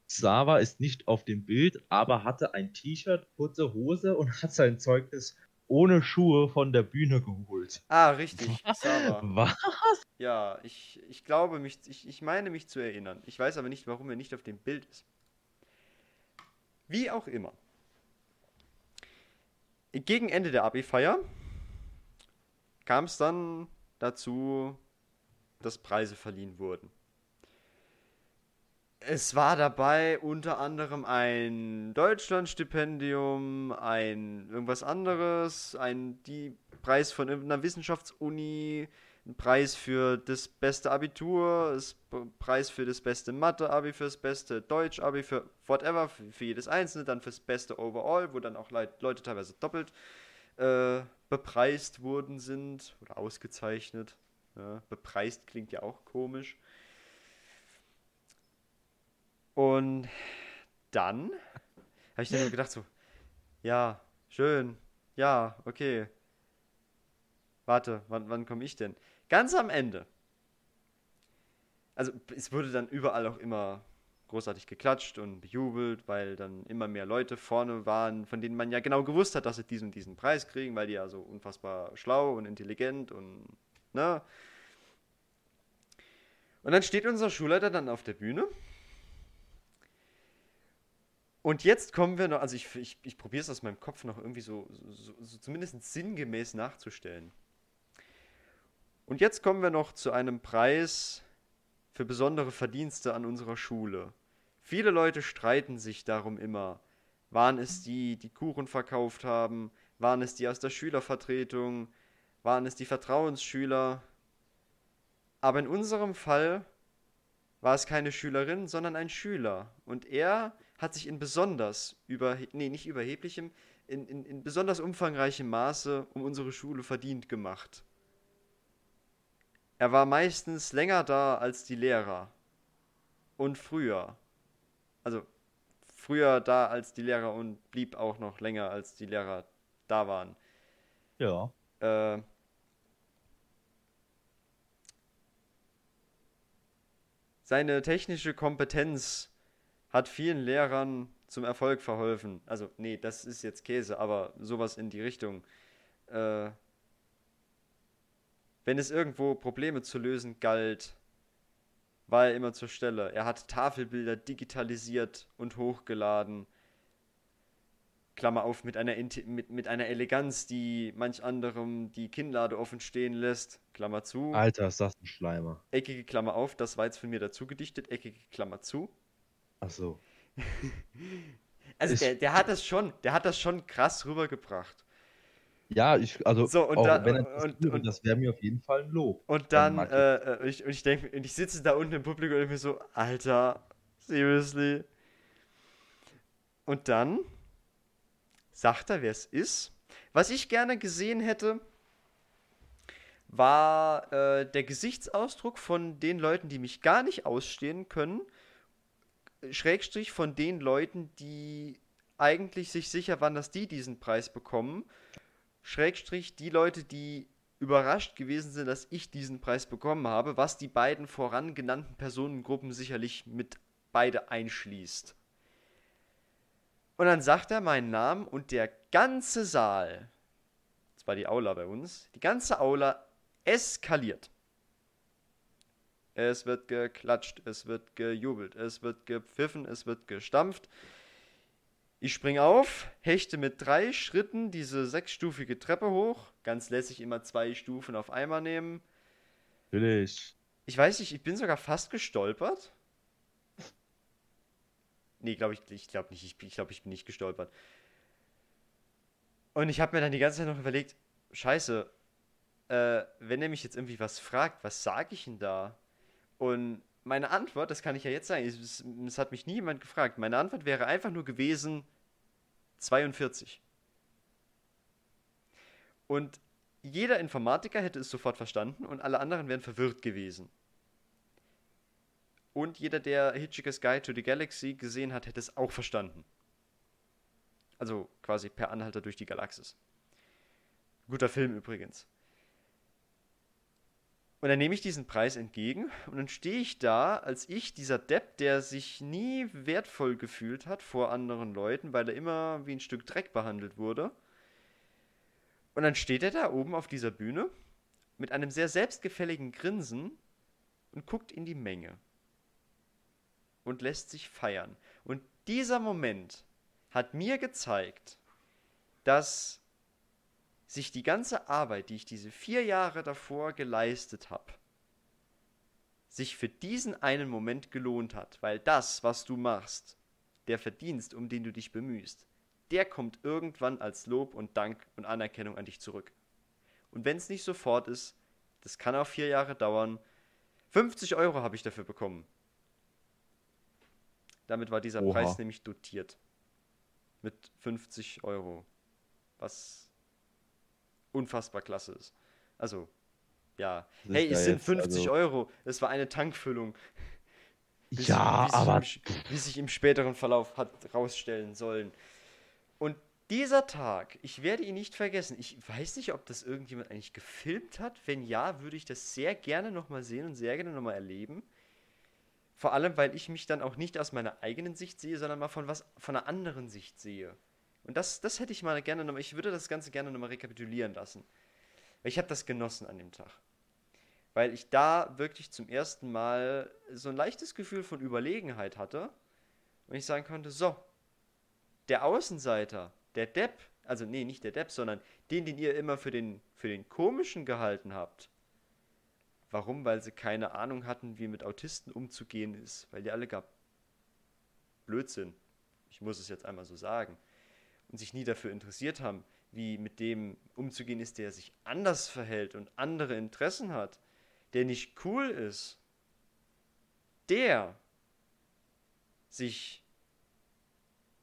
Sava ist nicht auf dem Bild, aber hatte ein T-Shirt, kurze Hose und hat sein Zeugnis ohne Schuhe von der Bühne geholt. Ah, richtig. Sava. Was? Ja, ich, ich glaube mich, ich, ich meine mich zu erinnern. Ich weiß aber nicht, warum er nicht auf dem Bild ist. Wie auch immer. Gegen Ende der Abi-Feier kam es dann dazu, dass Preise verliehen wurden. Es war dabei unter anderem ein Deutschlandstipendium, ein irgendwas anderes, ein die Preis von irgendeiner Wissenschaftsuni, ein Preis für das beste Abitur, das P- Preis für das beste Mathe-Abi, fürs beste Deutsch-Abi, für whatever, für, für jedes einzelne, dann fürs beste Overall, wo dann auch Leute teilweise doppelt äh, bepreist worden sind oder ausgezeichnet. Ja, bepreist klingt ja auch komisch. Und dann habe ich dann nur gedacht so, ja, schön, ja, okay. Warte, wann, wann komme ich denn? Ganz am Ende. Also es wurde dann überall auch immer großartig geklatscht und bejubelt, weil dann immer mehr Leute vorne waren, von denen man ja genau gewusst hat, dass sie diesen diesen Preis kriegen, weil die ja so unfassbar schlau und intelligent und ne. Und dann steht unser Schulleiter dann auf der Bühne. Und jetzt kommen wir noch, also ich, ich, ich probiere es aus meinem Kopf noch irgendwie so, so, so zumindest sinngemäß nachzustellen. Und jetzt kommen wir noch zu einem Preis für besondere Verdienste an unserer Schule. Viele Leute streiten sich darum immer. Waren es die, die Kuchen verkauft haben? Waren es die aus der Schülervertretung? Waren es die Vertrauensschüler? Aber in unserem Fall war es keine Schülerin, sondern ein Schüler. Und er hat sich in besonders über, nee, nicht überheblichem, in, in, in besonders umfangreichem Maße um unsere Schule verdient gemacht. Er war meistens länger da als die Lehrer. Und früher. Also früher da als die Lehrer und blieb auch noch länger als die Lehrer da waren. Ja. Äh, seine technische Kompetenz hat vielen Lehrern zum Erfolg verholfen. Also, nee, das ist jetzt Käse, aber sowas in die Richtung. Äh, wenn es irgendwo Probleme zu lösen galt, war er immer zur Stelle. Er hat Tafelbilder digitalisiert und hochgeladen. Klammer auf, mit einer, mit, mit einer Eleganz, die manch anderem die Kinnlade offen stehen lässt. Klammer zu. Alter, ist das ein Schleimer. Eckige Klammer auf, das war jetzt von mir dazu gedichtet. Eckige Klammer zu. Ach so. Also Ich- der, der hat das schon, der hat das schon krass rübergebracht. Ja, ich, also, So, und das und- würde, und- das wäre mir auf jeden Fall ein Lob. Und dann, äh, äh, ich, und ich denke, und ich sitze da unten im Publikum und mir so, Alter, seriously. Und dann sagt er, wer es ist. Was ich gerne gesehen hätte, war äh, der Gesichtsausdruck von den Leuten, die mich gar nicht ausstehen können, Schrägstrich von den Leuten, die eigentlich sich sicher waren, dass die diesen Preis bekommen, Schrägstrich die Leute, die überrascht gewesen sind, dass ich diesen Preis bekommen habe, was die beiden voran genannten Personengruppen sicherlich mit beide einschließt. Und dann sagt er meinen Namen und der ganze Saal, das war die Aula bei uns, die ganze Aula eskaliert. Es wird geklatscht, es wird gejubelt, es wird gepfiffen, es wird gestampft. Ich spring auf, hechte mit drei Schritten diese sechsstufige Treppe hoch, ganz lässig immer zwei Stufen auf einmal nehmen. Natürlich. Ich weiß nicht, ich bin sogar fast gestolpert. Nee, glaube ich, ich glaube nicht. Ich, ich glaube, ich bin nicht gestolpert. Und ich habe mir dann die ganze Zeit noch überlegt, scheiße, äh, wenn er mich jetzt irgendwie was fragt, was sage ich denn da? Und meine Antwort, das kann ich ja jetzt sagen, es, es hat mich nie jemand gefragt, meine Antwort wäre einfach nur gewesen 42. Und jeder Informatiker hätte es sofort verstanden und alle anderen wären verwirrt gewesen. Und jeder, der Hitchhiker's Guide to the Galaxy gesehen hat, hätte es auch verstanden. Also quasi per Anhalter durch die Galaxis. Guter Film übrigens. Und dann nehme ich diesen Preis entgegen und dann stehe ich da als ich, dieser Depp, der sich nie wertvoll gefühlt hat vor anderen Leuten, weil er immer wie ein Stück Dreck behandelt wurde. Und dann steht er da oben auf dieser Bühne mit einem sehr selbstgefälligen Grinsen und guckt in die Menge und lässt sich feiern. Und dieser Moment hat mir gezeigt, dass sich die ganze Arbeit, die ich diese vier Jahre davor geleistet habe, sich für diesen einen Moment gelohnt hat, weil das, was du machst, der Verdienst, um den du dich bemühst, der kommt irgendwann als Lob und Dank und Anerkennung an dich zurück. Und wenn es nicht sofort ist, das kann auch vier Jahre dauern, 50 Euro habe ich dafür bekommen. Damit war dieser Oha. Preis nämlich dotiert. Mit 50 Euro. Was unfassbar klasse ist. Also, ja. Hey, es sind jetzt, 50 also... Euro. Es war eine Tankfüllung. Wie ja, wie aber. Sich im, wie sich im späteren Verlauf hat rausstellen sollen. Und dieser Tag, ich werde ihn nicht vergessen. Ich weiß nicht, ob das irgendjemand eigentlich gefilmt hat. Wenn ja, würde ich das sehr gerne nochmal sehen und sehr gerne nochmal erleben. Vor allem, weil ich mich dann auch nicht aus meiner eigenen Sicht sehe, sondern mal von was von einer anderen Sicht sehe. Und das, das hätte ich mal gerne nochmal, ich würde das Ganze gerne nochmal rekapitulieren lassen. Weil ich habe das genossen an dem Tag. Weil ich da wirklich zum ersten Mal so ein leichtes Gefühl von Überlegenheit hatte. Und ich sagen konnte, so, der Außenseiter, der Depp, also nee, nicht der Depp, sondern den, den ihr immer für den, für den komischen gehalten habt. Warum? Weil sie keine Ahnung hatten, wie mit Autisten umzugehen ist. Weil die alle gab Blödsinn. Ich muss es jetzt einmal so sagen und sich nie dafür interessiert haben, wie mit dem umzugehen ist, der sich anders verhält und andere Interessen hat, der nicht cool ist, der sich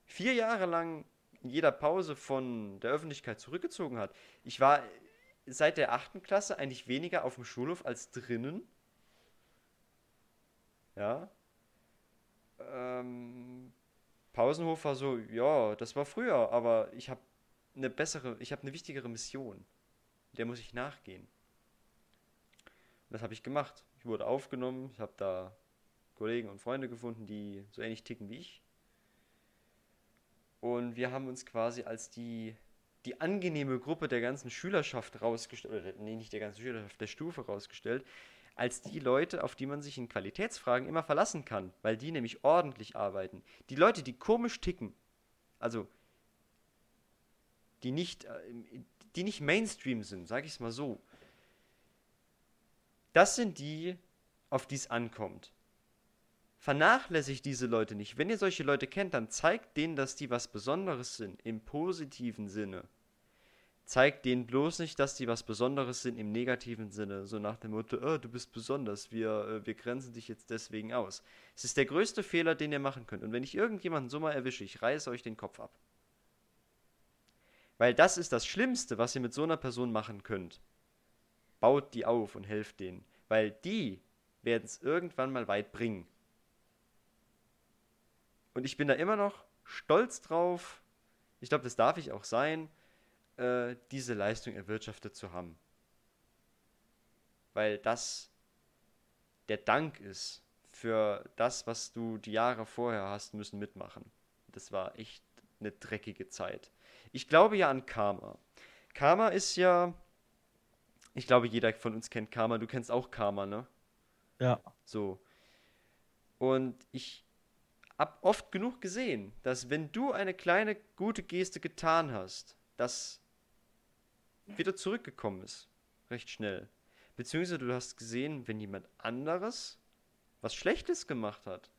vier Jahre lang in jeder Pause von der Öffentlichkeit zurückgezogen hat. Ich war seit der achten Klasse eigentlich weniger auf dem Schulhof als drinnen. Ja. Ähm, Pausenhof war so, ja, das war früher, aber ich habe eine bessere, ich habe eine wichtigere Mission. Der muss ich nachgehen. Und das habe ich gemacht. Ich wurde aufgenommen, ich habe da Kollegen und Freunde gefunden, die so ähnlich ticken wie ich. Und wir haben uns quasi als die, die angenehme Gruppe der ganzen Schülerschaft rausgestellt, oder nee, nicht der ganzen Schülerschaft, der Stufe rausgestellt, als die Leute, auf die man sich in Qualitätsfragen immer verlassen kann, weil die nämlich ordentlich arbeiten. Die Leute, die komisch ticken, also die nicht, äh, die nicht Mainstream sind, sage ich es mal so, das sind die, auf die es ankommt. Vernachlässigt diese Leute nicht. Wenn ihr solche Leute kennt, dann zeigt denen, dass die was Besonderes sind, im positiven Sinne zeigt denen bloß nicht, dass die was Besonderes sind im negativen Sinne, so nach dem Motto, oh, du bist besonders, wir, äh, wir grenzen dich jetzt deswegen aus. Es ist der größte Fehler, den ihr machen könnt. Und wenn ich irgendjemanden so mal erwische, ich reiße euch den Kopf ab. Weil das ist das Schlimmste, was ihr mit so einer Person machen könnt. Baut die auf und helft denen. Weil die werden es irgendwann mal weit bringen. Und ich bin da immer noch stolz drauf. Ich glaube, das darf ich auch sein äh, diese Leistung erwirtschaftet zu haben. Weil das der Dank ist für das, was du die Jahre vorher hast müssen mitmachen. Das war echt eine dreckige Zeit. Ich glaube ja an Karma. Karma ist ja, ich glaube, jeder von uns kennt Karma. Du kennst auch Karma, ne? Ja. So. Und ich habe oft genug gesehen, dass wenn du eine kleine gute Geste getan hast, dass wieder zurückgekommen ist. Recht schnell. beziehungsweise du hast gesehen, wenn jemand anderes was Schlechtes gemacht hat,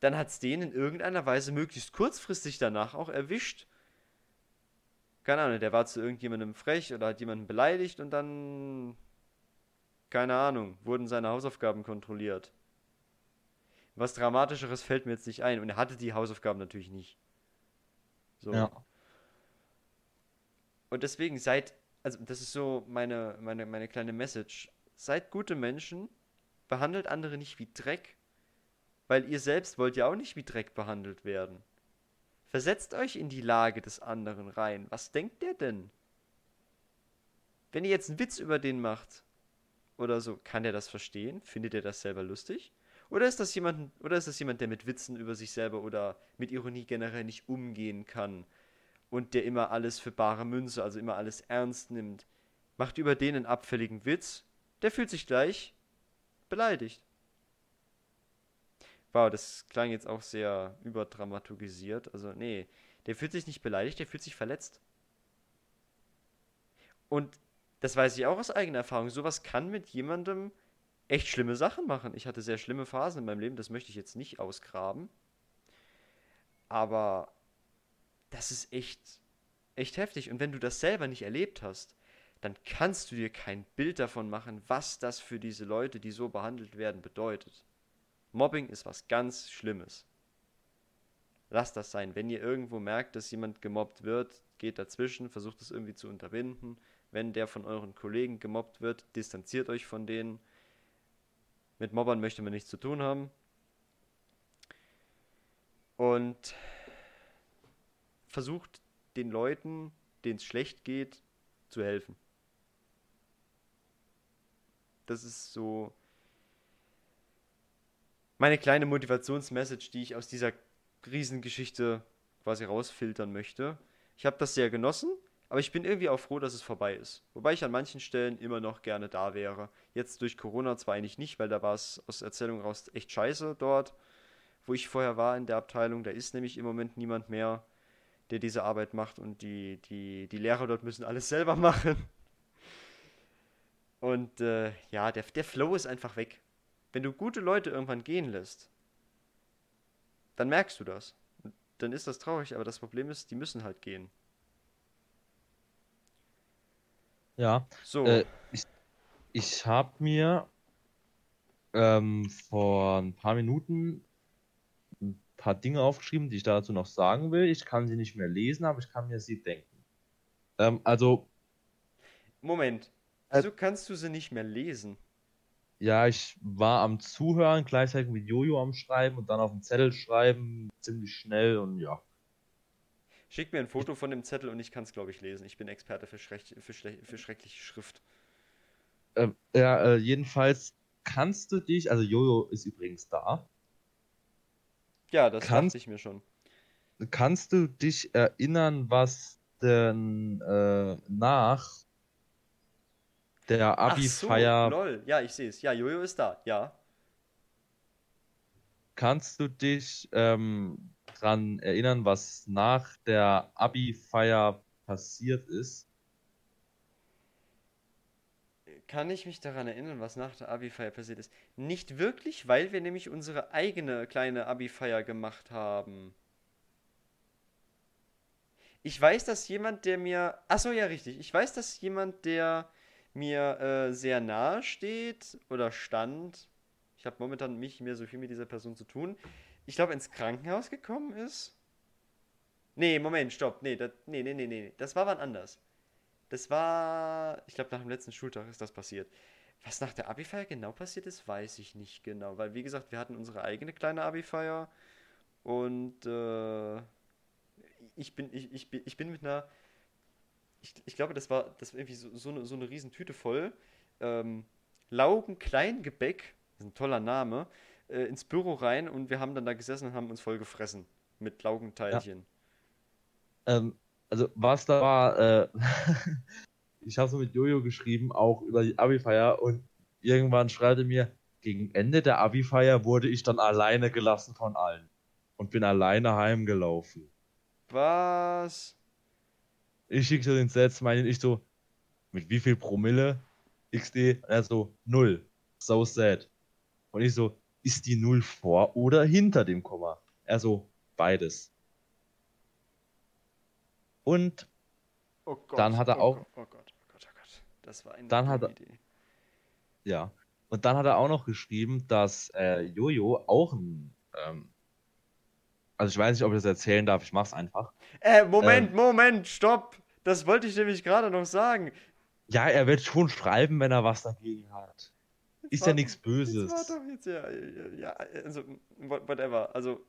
dann hat es den in irgendeiner Weise möglichst kurzfristig danach auch erwischt. Keine Ahnung, der war zu irgendjemandem frech oder hat jemanden beleidigt und dann, keine Ahnung, wurden seine Hausaufgaben kontrolliert. Was Dramatischeres fällt mir jetzt nicht ein. Und er hatte die Hausaufgaben natürlich nicht. So. Ja. Und deswegen seid, also das ist so meine, meine, meine kleine Message. Seid gute Menschen, behandelt andere nicht wie Dreck, weil ihr selbst wollt ja auch nicht wie Dreck behandelt werden. Versetzt euch in die Lage des anderen rein. Was denkt der denn? Wenn ihr jetzt einen Witz über den macht oder so, kann der das verstehen? Findet er das selber lustig? Oder ist das jemand, oder ist das jemand, der mit Witzen über sich selber oder mit Ironie generell nicht umgehen kann und der immer alles für bare Münze, also immer alles ernst nimmt? Macht über den einen abfälligen Witz, der fühlt sich gleich beleidigt. Wow, das klang jetzt auch sehr überdramatisiert. Also, nee, der fühlt sich nicht beleidigt, der fühlt sich verletzt. Und das weiß ich auch aus eigener Erfahrung. Sowas kann mit jemandem echt schlimme Sachen machen. Ich hatte sehr schlimme Phasen in meinem Leben, das möchte ich jetzt nicht ausgraben. Aber das ist echt, echt heftig. Und wenn du das selber nicht erlebt hast, dann kannst du dir kein Bild davon machen, was das für diese Leute, die so behandelt werden, bedeutet. Mobbing ist was ganz Schlimmes. Lasst das sein. Wenn ihr irgendwo merkt, dass jemand gemobbt wird, geht dazwischen, versucht es irgendwie zu unterbinden. Wenn der von euren Kollegen gemobbt wird, distanziert euch von denen. Mit Mobbern möchte man nichts zu tun haben. Und versucht den Leuten, denen es schlecht geht, zu helfen. Das ist so meine kleine Motivationsmessage, die ich aus dieser Riesengeschichte quasi rausfiltern möchte. Ich habe das sehr genossen, aber ich bin irgendwie auch froh, dass es vorbei ist. Wobei ich an manchen Stellen immer noch gerne da wäre. Jetzt durch Corona zwar eigentlich nicht, weil da war es aus Erzählung raus echt scheiße dort, wo ich vorher war in der Abteilung. Da ist nämlich im Moment niemand mehr, der diese Arbeit macht und die, die, die Lehrer dort müssen alles selber machen. Und äh, ja, der, der Flow ist einfach weg. Wenn du gute Leute irgendwann gehen lässt, dann merkst du das. Und dann ist das traurig, aber das Problem ist, die müssen halt gehen. Ja. So. Äh, ich ich habe mir ähm, vor ein paar Minuten paar Dinge aufgeschrieben, die ich dazu noch sagen will. Ich kann sie nicht mehr lesen, aber ich kann mir sie denken. Ähm, also. Moment. Äh, kannst du sie nicht mehr lesen? Ja, ich war am Zuhören, gleichzeitig mit Jojo am Schreiben und dann auf dem Zettel schreiben, ziemlich schnell und ja. Schick mir ein Foto von dem Zettel und ich kann es, glaube ich, lesen. Ich bin Experte für, schreck, für, für schreckliche Schrift. Äh, ja, äh, jedenfalls kannst du dich, also Jojo ist übrigens da. Ja, das kannst, ich mir schon. Kannst du dich erinnern, was denn äh, nach der Abi-Feier. So, Ja, ich sehe es. Ja, Jojo ist da, ja. Kannst du dich ähm, dran erinnern, was nach der Abi-Feier passiert ist? Kann ich mich daran erinnern, was nach der Abi-Feier passiert ist? Nicht wirklich, weil wir nämlich unsere eigene kleine Abi-Feier gemacht haben. Ich weiß, dass jemand, der mir. Achso, ja, richtig. Ich weiß, dass jemand, der mir äh, sehr nahe steht oder stand, ich habe momentan nicht mehr so viel mit dieser Person zu tun, ich glaube ins Krankenhaus gekommen ist. Nee, Moment, stopp. Nee, das, nee, nee, nee, nee. Das war wann anders. Das war, ich glaube, nach dem letzten Schultag ist das passiert. Was nach der Abi-Feier genau passiert ist, weiß ich nicht genau. Weil, wie gesagt, wir hatten unsere eigene kleine Abi-Feier. Und äh, ich, bin, ich, ich, bin, ich bin mit einer ich, ich glaube, das war, das war irgendwie so, so, eine, so eine Riesentüte voll. Ähm, Laugenkleingebäck, das ist ein toller Name, äh, ins Büro rein und wir haben dann da gesessen und haben uns voll gefressen mit Laugenteilchen. Ja. Ähm, also was da war, äh, ich habe so mit Jojo geschrieben, auch über die Abi-Feier und irgendwann schreibt er mir, gegen Ende der Abi-Feier wurde ich dann alleine gelassen von allen und bin alleine heimgelaufen. Was? Ich schicke so den Sets, meine ich so, mit wie viel Promille XD? Er so, null. So sad. Und ich so, ist die Null vor oder hinter dem Komma? Er so, beides. Und oh Gott, dann hat er oh auch. Gott, oh Gott, oh Gott, oh Gott. Das war eine dann hat er, Idee. Ja. Und dann hat er auch noch geschrieben, dass äh, Jojo auch ein. Ähm, also ich weiß nicht, ob ich das erzählen darf, ich mach's einfach. Äh, Moment, ähm, Moment, stopp! Das wollte ich nämlich gerade noch sagen. Ja, er wird schon schreiben, wenn er was dagegen hat. Ist war, ja nichts Böses. Das war doch jetzt, ja, ja, also, whatever. Also,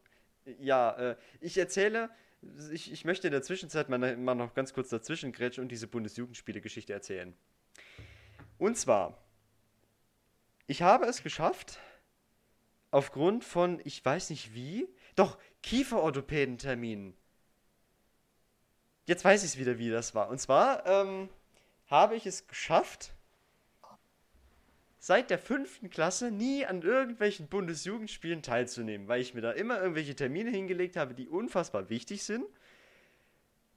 ja, äh, ich erzähle, ich, ich möchte in der Zwischenzeit mal, mal noch ganz kurz dazwischen grätschen und diese Bundesjugendspiele-Geschichte erzählen. Und zwar, ich habe es geschafft, aufgrund von, ich weiß nicht wie, doch, Kieferorthopädenterminen. Jetzt weiß ich es wieder, wie das war. Und zwar ähm, habe ich es geschafft, seit der fünften Klasse nie an irgendwelchen Bundesjugendspielen teilzunehmen, weil ich mir da immer irgendwelche Termine hingelegt habe, die unfassbar wichtig sind.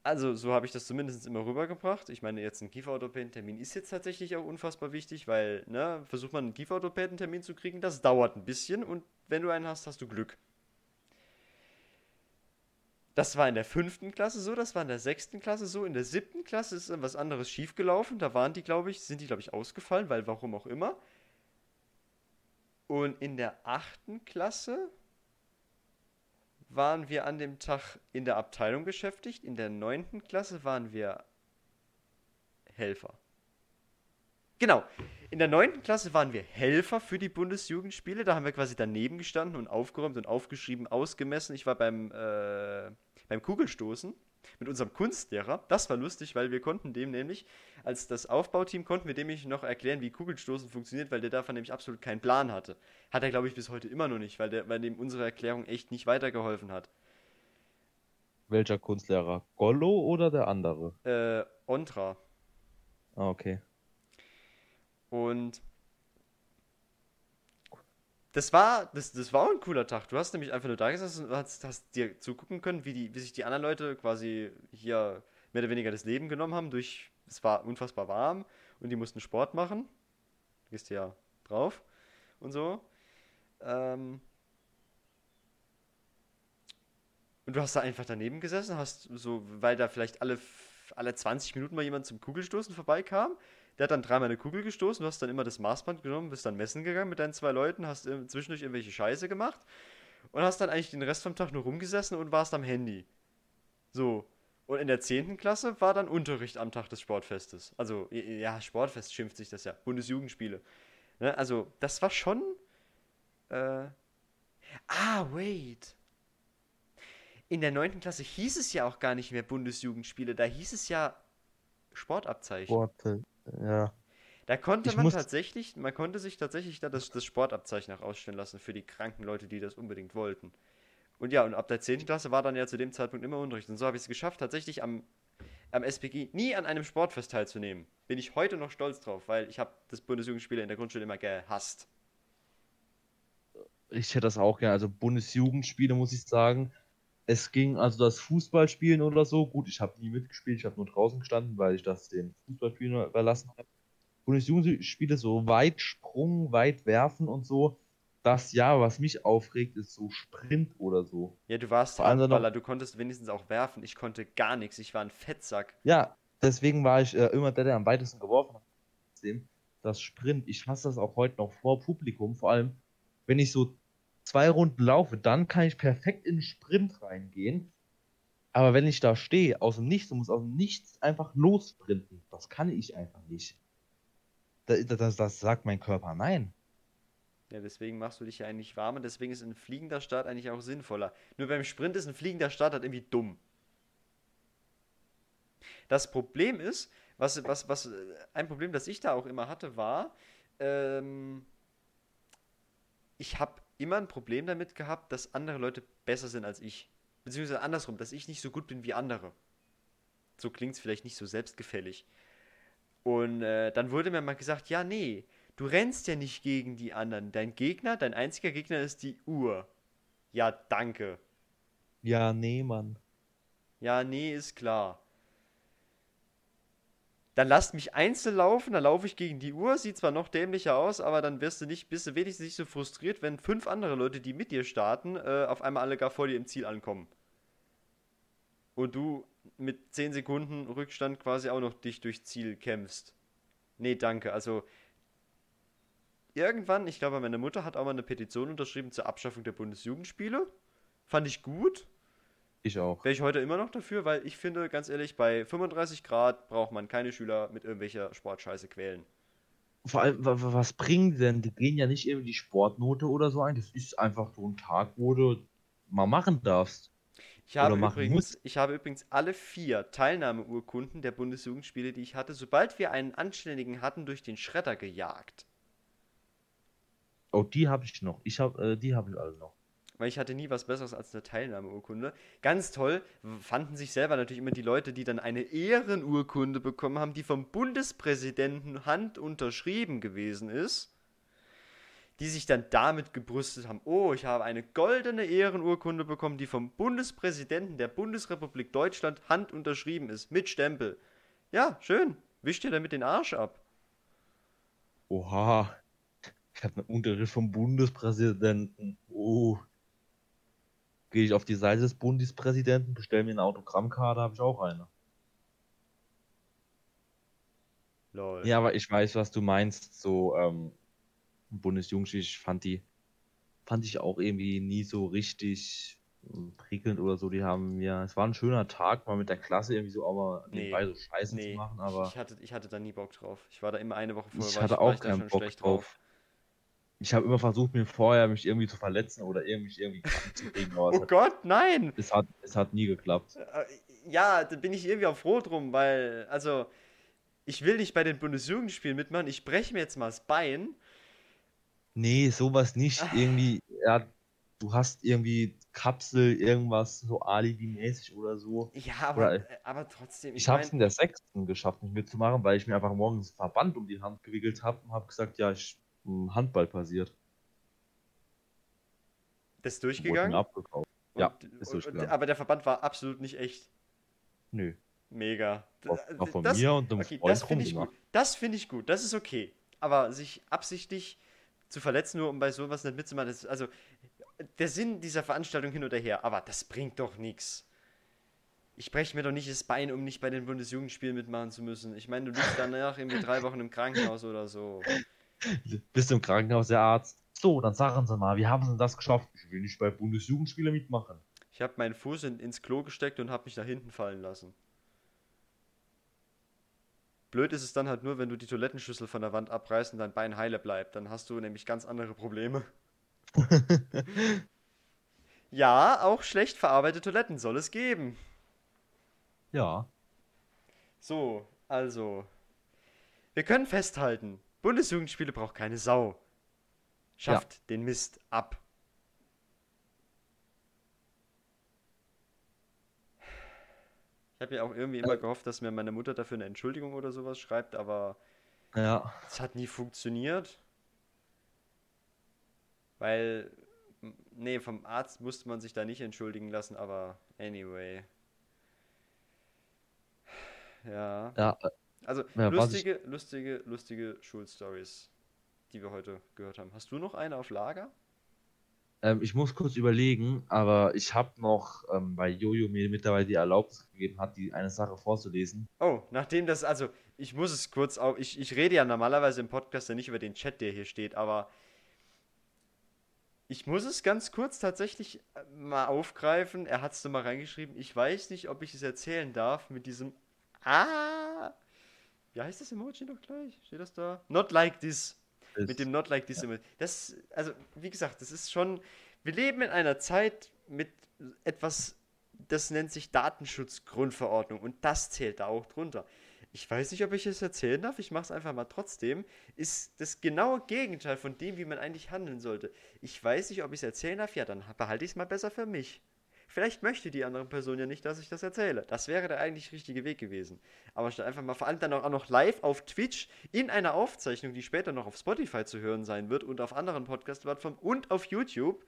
Also, so habe ich das zumindest immer rübergebracht. Ich meine, jetzt ein Kieferorthopäden-Termin ist jetzt tatsächlich auch unfassbar wichtig, weil, ne, versucht man einen Kieferorthopäden-Termin zu kriegen, das dauert ein bisschen und wenn du einen hast, hast du Glück. Das war in der fünften Klasse so, das war in der sechsten Klasse so, in der siebten Klasse ist was anderes schiefgelaufen. Da waren die, glaube ich, sind die, glaube ich, ausgefallen, weil warum auch immer. Und in der achten Klasse waren wir an dem Tag in der Abteilung beschäftigt. In der neunten Klasse waren wir Helfer. Genau. In der neunten Klasse waren wir Helfer für die Bundesjugendspiele. Da haben wir quasi daneben gestanden und aufgeräumt und aufgeschrieben, ausgemessen. Ich war beim, äh, beim Kugelstoßen mit unserem Kunstlehrer. Das war lustig, weil wir konnten dem nämlich, als das Aufbauteam, konnten wir dem nämlich noch erklären, wie Kugelstoßen funktioniert, weil der davon nämlich absolut keinen Plan hatte. Hat er, glaube ich, bis heute immer noch nicht, weil, der, weil dem unsere Erklärung echt nicht weitergeholfen hat. Welcher Kunstlehrer? Gollo oder der andere? Äh, Ontra. Ah, okay. Und das war, das, das war ein cooler Tag. Du hast nämlich einfach nur da gesessen und hast, hast dir zugucken können, wie, die, wie sich die anderen Leute quasi hier mehr oder weniger das Leben genommen haben. Durch, es war unfassbar warm und die mussten Sport machen. Du gehst ja drauf und so. Ähm und du hast da einfach daneben gesessen, hast so, weil da vielleicht alle, alle 20 Minuten mal jemand zum Kugelstoßen vorbeikam, der hat dann dreimal eine Kugel gestoßen, du hast dann immer das Maßband genommen, bist dann messen gegangen mit deinen zwei Leuten, hast zwischendurch irgendwelche Scheiße gemacht und hast dann eigentlich den Rest vom Tag nur rumgesessen und warst am Handy. So. Und in der 10. Klasse war dann Unterricht am Tag des Sportfestes. Also, ja, Sportfest schimpft sich das ja. Bundesjugendspiele. Ne? Also, das war schon. Äh ah, wait. In der 9. Klasse hieß es ja auch gar nicht mehr Bundesjugendspiele, da hieß es ja Sportabzeichen. Sporte. Ja. Da konnte ich man tatsächlich, man konnte sich tatsächlich da das, das Sportabzeichen auch ausstellen lassen für die kranken Leute, die das unbedingt wollten. Und ja, und ab der 10. Klasse war dann ja zu dem Zeitpunkt immer Unterricht. Und so habe ich es geschafft, tatsächlich am, am SPG nie an einem Sportfest teilzunehmen. Bin ich heute noch stolz drauf, weil ich habe das Bundesjugendspiele in der Grundschule immer gehasst. Ich hätte das auch gerne. Also Bundesjugendspiele, muss ich sagen. Es ging also das Fußballspielen oder so. Gut, ich habe nie mitgespielt, ich habe nur draußen gestanden, weil ich das den Fußballspielen überlassen habe. Bundesjugendspiele, so Weitsprung, weit werfen und so. Das ja, was mich aufregt, ist so Sprint oder so. Ja, du warst Handballer, du konntest wenigstens auch werfen. Ich konnte gar nichts, ich war ein Fettsack. Ja, deswegen war ich äh, immer der, der am weitesten geworfen hat. Das Sprint, ich hasse das auch heute noch vor Publikum, vor allem wenn ich so zwei Runden laufe, dann kann ich perfekt in den Sprint reingehen. Aber wenn ich da stehe, aus dem Nichts und muss aus dem Nichts einfach lossprinten, das kann ich einfach nicht. Das, das, das sagt mein Körper nein. Ja, deswegen machst du dich ja eigentlich warm und deswegen ist ein fliegender Start eigentlich auch sinnvoller. Nur beim Sprint ist ein fliegender Start halt irgendwie dumm. Das Problem ist, was, was, was, ein Problem, das ich da auch immer hatte, war, ähm, ich habe immer ein Problem damit gehabt, dass andere Leute besser sind als ich. Beziehungsweise andersrum, dass ich nicht so gut bin wie andere. So klingt es vielleicht nicht so selbstgefällig. Und äh, dann wurde mir mal gesagt, ja, nee, du rennst ja nicht gegen die anderen. Dein Gegner, dein einziger Gegner ist die Uhr. Ja, danke. Ja, nee, Mann. Ja, nee, ist klar. Dann lasst mich einzeln laufen, dann laufe ich gegen die Uhr, sieht zwar noch dämlicher aus, aber dann wirst du nicht, bist du wenigstens nicht so frustriert, wenn fünf andere Leute, die mit dir starten, äh, auf einmal alle gar vor dir im Ziel ankommen. Und du mit 10 Sekunden Rückstand quasi auch noch dich durchs Ziel kämpfst. Nee, danke. Also irgendwann, ich glaube, meine Mutter hat auch mal eine Petition unterschrieben zur Abschaffung der Bundesjugendspiele. Fand ich gut. Ich auch. Wäre ich heute immer noch dafür, weil ich finde, ganz ehrlich, bei 35 Grad braucht man keine Schüler mit irgendwelcher Sportscheiße quälen. Vor allem, was bringen denn? Die gehen ja nicht irgendwie die Sportnote oder so ein. Das ist einfach so ein Tag, wo du mal machen darfst. Ich habe, übrigens, ich habe übrigens alle vier Teilnahmeurkunden der Bundesjugendspiele, die ich hatte, sobald wir einen Anständigen hatten, durch den Schredder gejagt. Oh, die habe ich noch. Ich habe, äh, die habe ich alle noch weil ich hatte nie was Besseres als eine Teilnahmeurkunde. Ganz toll fanden sich selber natürlich immer die Leute, die dann eine Ehrenurkunde bekommen haben, die vom Bundespräsidenten Hand unterschrieben gewesen ist, die sich dann damit gebrüstet haben, oh, ich habe eine goldene Ehrenurkunde bekommen, die vom Bundespräsidenten der Bundesrepublik Deutschland Hand unterschrieben ist, mit Stempel. Ja, schön. Wischt ihr damit den Arsch ab. Oha. Ich habe eine Unterricht vom Bundespräsidenten. Oh gehe ich auf die Seite des Bundespräsidenten, bestelle mir eine Autogrammkarte, habe ich auch eine. Lol. Ja, aber ich weiß, was du meinst. So, ähm, ich fand die, fand ich auch irgendwie nie so richtig hm, prickelnd oder so. Die haben mir, es war ein schöner Tag, mal mit der Klasse irgendwie so auch mal nee, nebenbei so Scheiße nee, zu machen, aber. Ich hatte, ich hatte da nie Bock drauf. Ich war da immer eine Woche vorher. Ich hatte ich, auch keinen Bock drauf. drauf ich habe immer versucht, mir vorher mich irgendwie zu verletzen oder irgendwie, irgendwie krank zu kriegen. oh hat, Gott, nein! Es hat, es hat nie geklappt. Äh, ja, da bin ich irgendwie auch froh drum, weil, also, ich will nicht bei den Bundesjugendspielen mitmachen, ich breche mir jetzt mal das Bein. Nee, sowas nicht. Ach. Irgendwie, ja, du hast irgendwie Kapsel, irgendwas so Alibi-mäßig oder so. Ja, aber, oder, äh, aber trotzdem. Ich, ich habe es in der sechsten geschafft, mich mitzumachen, weil ich mir einfach morgens Verband um die Hand gewickelt habe und habe gesagt, ja, ich Handball passiert. Das ist durchgegangen? Abgekauft. Und, ja, ist durchgegangen. aber der Verband war absolut nicht echt. Nö. Mega. Auch von das, mir und einem okay, Freund das finde ich gut. Das finde ich gut. Das ist okay. Aber sich absichtlich zu verletzen, nur um bei sowas nicht mitzumachen, das, also der Sinn dieser Veranstaltung hin oder her, aber das bringt doch nichts. Ich breche mir doch nicht das Bein, um nicht bei den Bundesjugendspielen mitmachen zu müssen. Ich meine, du liegst danach irgendwie drei Wochen im Krankenhaus oder so. Bist im Krankenhaus der Arzt. So, dann sagen Sie mal, wie haben Sie das geschafft? Ich will nicht bei Bundesjugendspiele mitmachen. Ich habe meinen Fuß in, ins Klo gesteckt und habe mich nach hinten fallen lassen. Blöd ist es dann halt nur, wenn du die Toilettenschüssel von der Wand abreißt und dein Bein heile bleibt. Dann hast du nämlich ganz andere Probleme. ja, auch schlecht verarbeitete Toiletten soll es geben. Ja. So, also. Wir können festhalten, Bundesjugendspiele braucht keine Sau. Schafft ja. den Mist ab. Ich habe ja auch irgendwie immer gehofft, dass mir meine Mutter dafür eine Entschuldigung oder sowas schreibt, aber ja. es hat nie funktioniert. Weil, nee, vom Arzt musste man sich da nicht entschuldigen lassen, aber anyway. Ja. Ja, also ja, lustige, lustige, lustige Schulstories, die wir heute gehört haben. Hast du noch eine auf Lager? Ähm, ich muss kurz überlegen, aber ich habe noch, ähm, weil Jojo mir mittlerweile die Erlaubnis gegeben hat, die eine Sache vorzulesen. Oh, nachdem das, also ich muss es kurz auch, ich, ich rede ja normalerweise im Podcast ja nicht über den Chat, der hier steht, aber ich muss es ganz kurz tatsächlich äh, mal aufgreifen. Er hat es mal reingeschrieben. Ich weiß nicht, ob ich es erzählen darf mit diesem Ah wie heißt das Emoji noch gleich? Steht das da? Not like this. Ist, mit dem Not like this ja. Emoji. Das, also, wie gesagt, das ist schon. Wir leben in einer Zeit mit etwas, das nennt sich Datenschutzgrundverordnung und das zählt da auch drunter. Ich weiß nicht, ob ich es erzählen darf, ich mache es einfach mal trotzdem. Ist das genaue Gegenteil von dem, wie man eigentlich handeln sollte. Ich weiß nicht, ob ich es erzählen darf, ja, dann behalte ich es mal besser für mich. Vielleicht möchte die andere Person ja nicht, dass ich das erzähle. Das wäre der eigentlich richtige Weg gewesen. Aber statt einfach mal vor allem dann auch noch live auf Twitch in einer Aufzeichnung, die später noch auf Spotify zu hören sein wird und auf anderen Podcast-Plattformen und auf YouTube,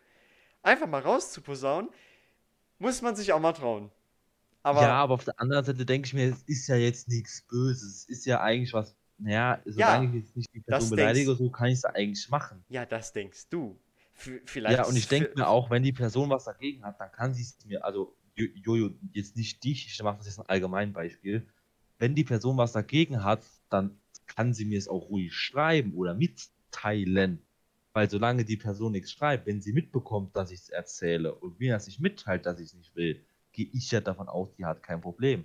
einfach mal rauszuposaunen, muss man sich auch mal trauen. Aber ja, aber auf der anderen Seite denke ich mir, es ist ja jetzt nichts Böses. Es ist ja eigentlich was, naja, solange ja, ich jetzt nicht die Person beleidige, so kann ich es eigentlich machen. Ja, das denkst du. Vielleicht ja, und ich denke mir auch, wenn die Person was dagegen hat, dann kann sie es mir, also Jojo, jetzt nicht dich, ich mache das jetzt ein Allgemeinbeispiel. Wenn die Person was dagegen hat, dann kann sie mir es auch ruhig schreiben oder mitteilen. Weil solange die Person nichts schreibt, wenn sie mitbekommt, dass ich es erzähle und mir das nicht mitteilt, dass ich es nicht will, gehe ich ja davon aus, die hat kein Problem.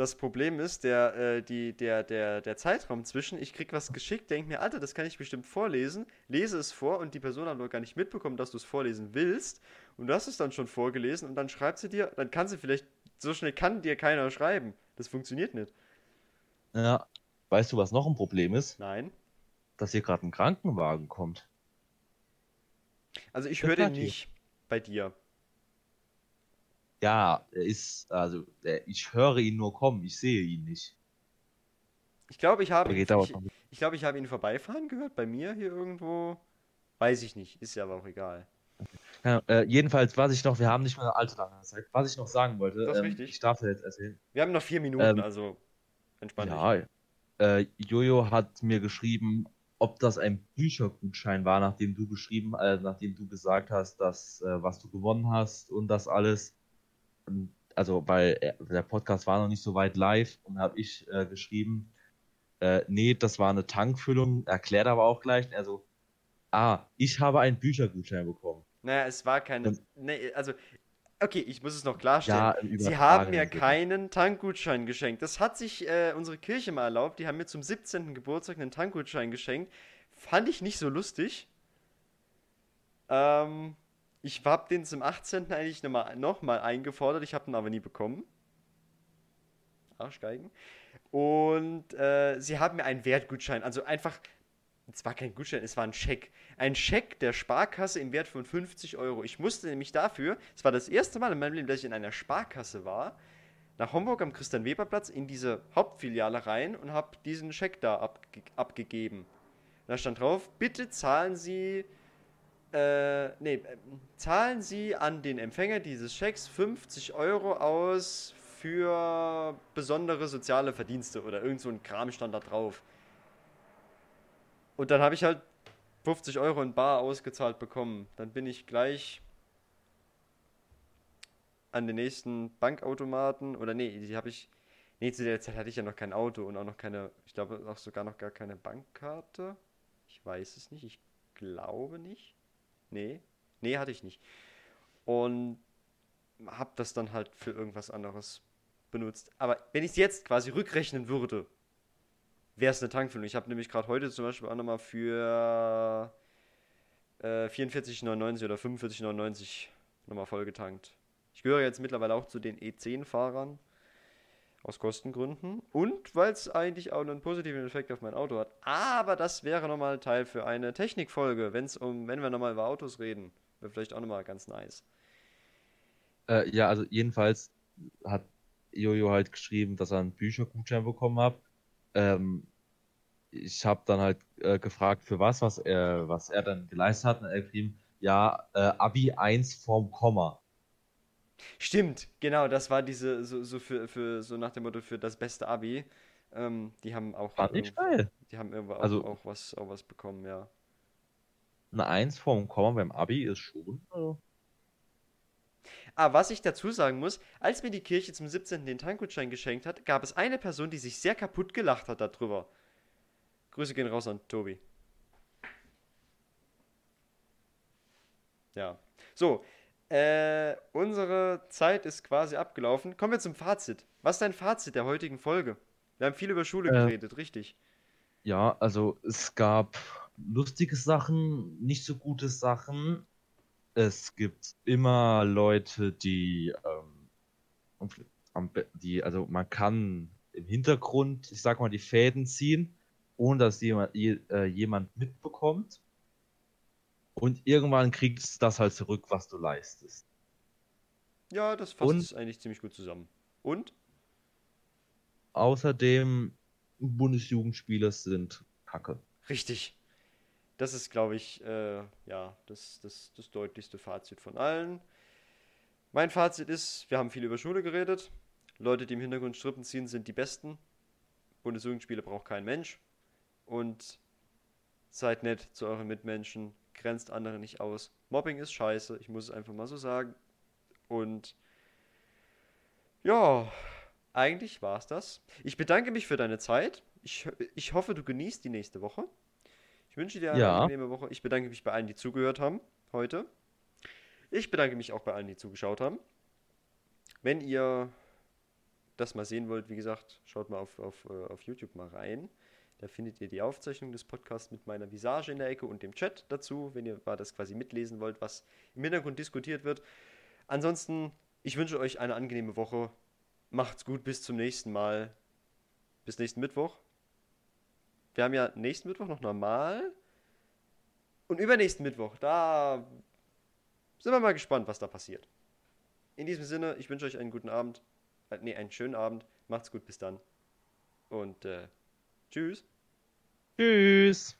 Das Problem ist, der, äh, die, der, der, der Zeitraum zwischen, ich krieg was geschickt, denke mir, Alter, das kann ich bestimmt vorlesen, lese es vor und die Person hat noch gar nicht mitbekommen, dass du es vorlesen willst und du hast es dann schon vorgelesen und dann schreibt sie dir, dann kann sie vielleicht, so schnell kann dir keiner schreiben. Das funktioniert nicht. Ja, weißt du, was noch ein Problem ist? Nein. Dass hier gerade ein Krankenwagen kommt. Also ich höre den nicht bei dir ja, er ist, also ich höre ihn nur kommen, ich sehe ihn nicht. Ich glaube, ich habe ihn, ich, ich, glaube, ich habe ihn vorbeifahren gehört, bei mir hier irgendwo. Weiß ich nicht, ist ja aber auch egal. Ja, äh, jedenfalls, was ich noch, wir haben nicht mehr eine allzu lange Zeit, was ich noch sagen wollte, das ist ähm, richtig. ich darf dir jetzt erzählen. Wir haben noch vier Minuten, ähm, also entspannt. Ja, äh, Jojo hat mir geschrieben, ob das ein Büchergutschein war, nachdem du geschrieben, äh, nachdem du gesagt hast, dass äh, was du gewonnen hast und das alles also weil der Podcast war noch nicht so weit live und habe ich äh, geschrieben, äh, nee, das war eine Tankfüllung, erklärt aber auch gleich, also, ah, ich habe einen Büchergutschein bekommen. Naja, es war keine, nee, also, okay, ich muss es noch klarstellen. Ja, Sie haben mir keinen Tankgutschein geschenkt. Das hat sich äh, unsere Kirche mal erlaubt, die haben mir zum 17. Geburtstag einen Tankgutschein geschenkt. Fand ich nicht so lustig. Ähm, ich habe den zum 18. eigentlich nochmal noch mal eingefordert, ich habe ihn aber nie bekommen. Arschgeigen. Und äh, sie haben mir einen Wertgutschein, also einfach, es war kein Gutschein, es war ein Scheck. Ein Scheck der Sparkasse im Wert von 50 Euro. Ich musste nämlich dafür, es war das erste Mal in meinem Leben, dass ich in einer Sparkasse war, nach Homburg am Christian-Weber-Platz in diese Hauptfiliale rein und habe diesen Scheck da abge abgegeben. Da stand drauf, bitte zahlen Sie äh, nee, äh, zahlen Sie an den Empfänger dieses Schecks 50 Euro aus für besondere soziale Verdienste oder irgend so ein Kram stand da drauf. Und dann habe ich halt 50 Euro in Bar ausgezahlt bekommen. Dann bin ich gleich an den nächsten Bankautomaten oder nee, die habe ich. Nee, zu der Zeit hatte ich ja noch kein Auto und auch noch keine, ich glaube auch sogar noch gar keine Bankkarte. Ich weiß es nicht, ich glaube nicht. Nee, nee, hatte ich nicht. Und habe das dann halt für irgendwas anderes benutzt. Aber wenn ich es jetzt quasi rückrechnen würde, wäre es eine Tankfüllung. Ich habe nämlich gerade heute zum Beispiel auch nochmal für äh, 44,99 oder 45,99 nochmal vollgetankt. Ich gehöre jetzt mittlerweile auch zu den E10-Fahrern. Aus Kostengründen. Und weil es eigentlich auch einen positiven Effekt auf mein Auto hat. Aber das wäre nochmal Teil für eine Technikfolge, wenn's um, wenn wir nochmal über Autos reden. Wäre vielleicht auch nochmal ganz nice. Äh, ja, also jedenfalls hat Jojo halt geschrieben, dass er einen Büchergutschein bekommen hat. Ähm, ich habe dann halt äh, gefragt, für was, was er, was er dann geleistet hat. Und er geschrieben, ja, äh, Abi 1 vorm Komma. Stimmt, genau, das war diese, so, so für, für, so nach dem Motto für das beste Abi. Ähm, die haben auch. War nicht geil. Die haben irgendwo auch, also, auch, was, auch was bekommen, ja. Eine 1 vom Komma beim Abi ist schon. Also. Ah, was ich dazu sagen muss, als mir die Kirche zum 17. den Tankgutschein geschenkt hat, gab es eine Person, die sich sehr kaputt gelacht hat darüber. Grüße gehen raus an Tobi. Ja. So, äh, unsere Zeit ist quasi abgelaufen. Kommen wir zum Fazit. Was ist dein Fazit der heutigen Folge? Wir haben viel über Schule äh, geredet, richtig? Ja, also es gab lustige Sachen, nicht so gute Sachen. Es gibt immer Leute, die, ähm, die, also man kann im Hintergrund, ich sag mal, die Fäden ziehen, ohne dass jemand, äh, jemand mitbekommt. Und irgendwann kriegst du das halt zurück, was du leistest. Ja, das fasst es eigentlich ziemlich gut zusammen. Und? Außerdem, Bundesjugendspieler sind Kacke. Richtig. Das ist, glaube ich, äh, ja, das, das, das deutlichste Fazit von allen. Mein Fazit ist, wir haben viel über Schule geredet. Leute, die im Hintergrund Strippen ziehen, sind die Besten. Bundesjugendspiele braucht kein Mensch. Und seid nett zu euren Mitmenschen, grenzt andere nicht aus. Mobbing ist scheiße, ich muss es einfach mal so sagen. Und ja, eigentlich war es das. Ich bedanke mich für deine Zeit. Ich, ich hoffe, du genießt die nächste Woche. Ich wünsche dir eine ja. angenehme Woche. Ich bedanke mich bei allen, die zugehört haben heute. Ich bedanke mich auch bei allen, die zugeschaut haben. Wenn ihr das mal sehen wollt, wie gesagt, schaut mal auf, auf, äh, auf YouTube mal rein. Da findet ihr die Aufzeichnung des Podcasts mit meiner Visage in der Ecke und dem Chat dazu, wenn ihr das quasi mitlesen wollt, was im Hintergrund diskutiert wird. Ansonsten, ich wünsche euch eine angenehme Woche. Macht's gut, bis zum nächsten Mal. Bis nächsten Mittwoch. Wir haben ja nächsten Mittwoch noch normal. Und übernächsten Mittwoch, da sind wir mal gespannt, was da passiert. In diesem Sinne, ich wünsche euch einen guten Abend. Äh, nee, einen schönen Abend. Macht's gut, bis dann. Und äh, tschüss. Tschüss.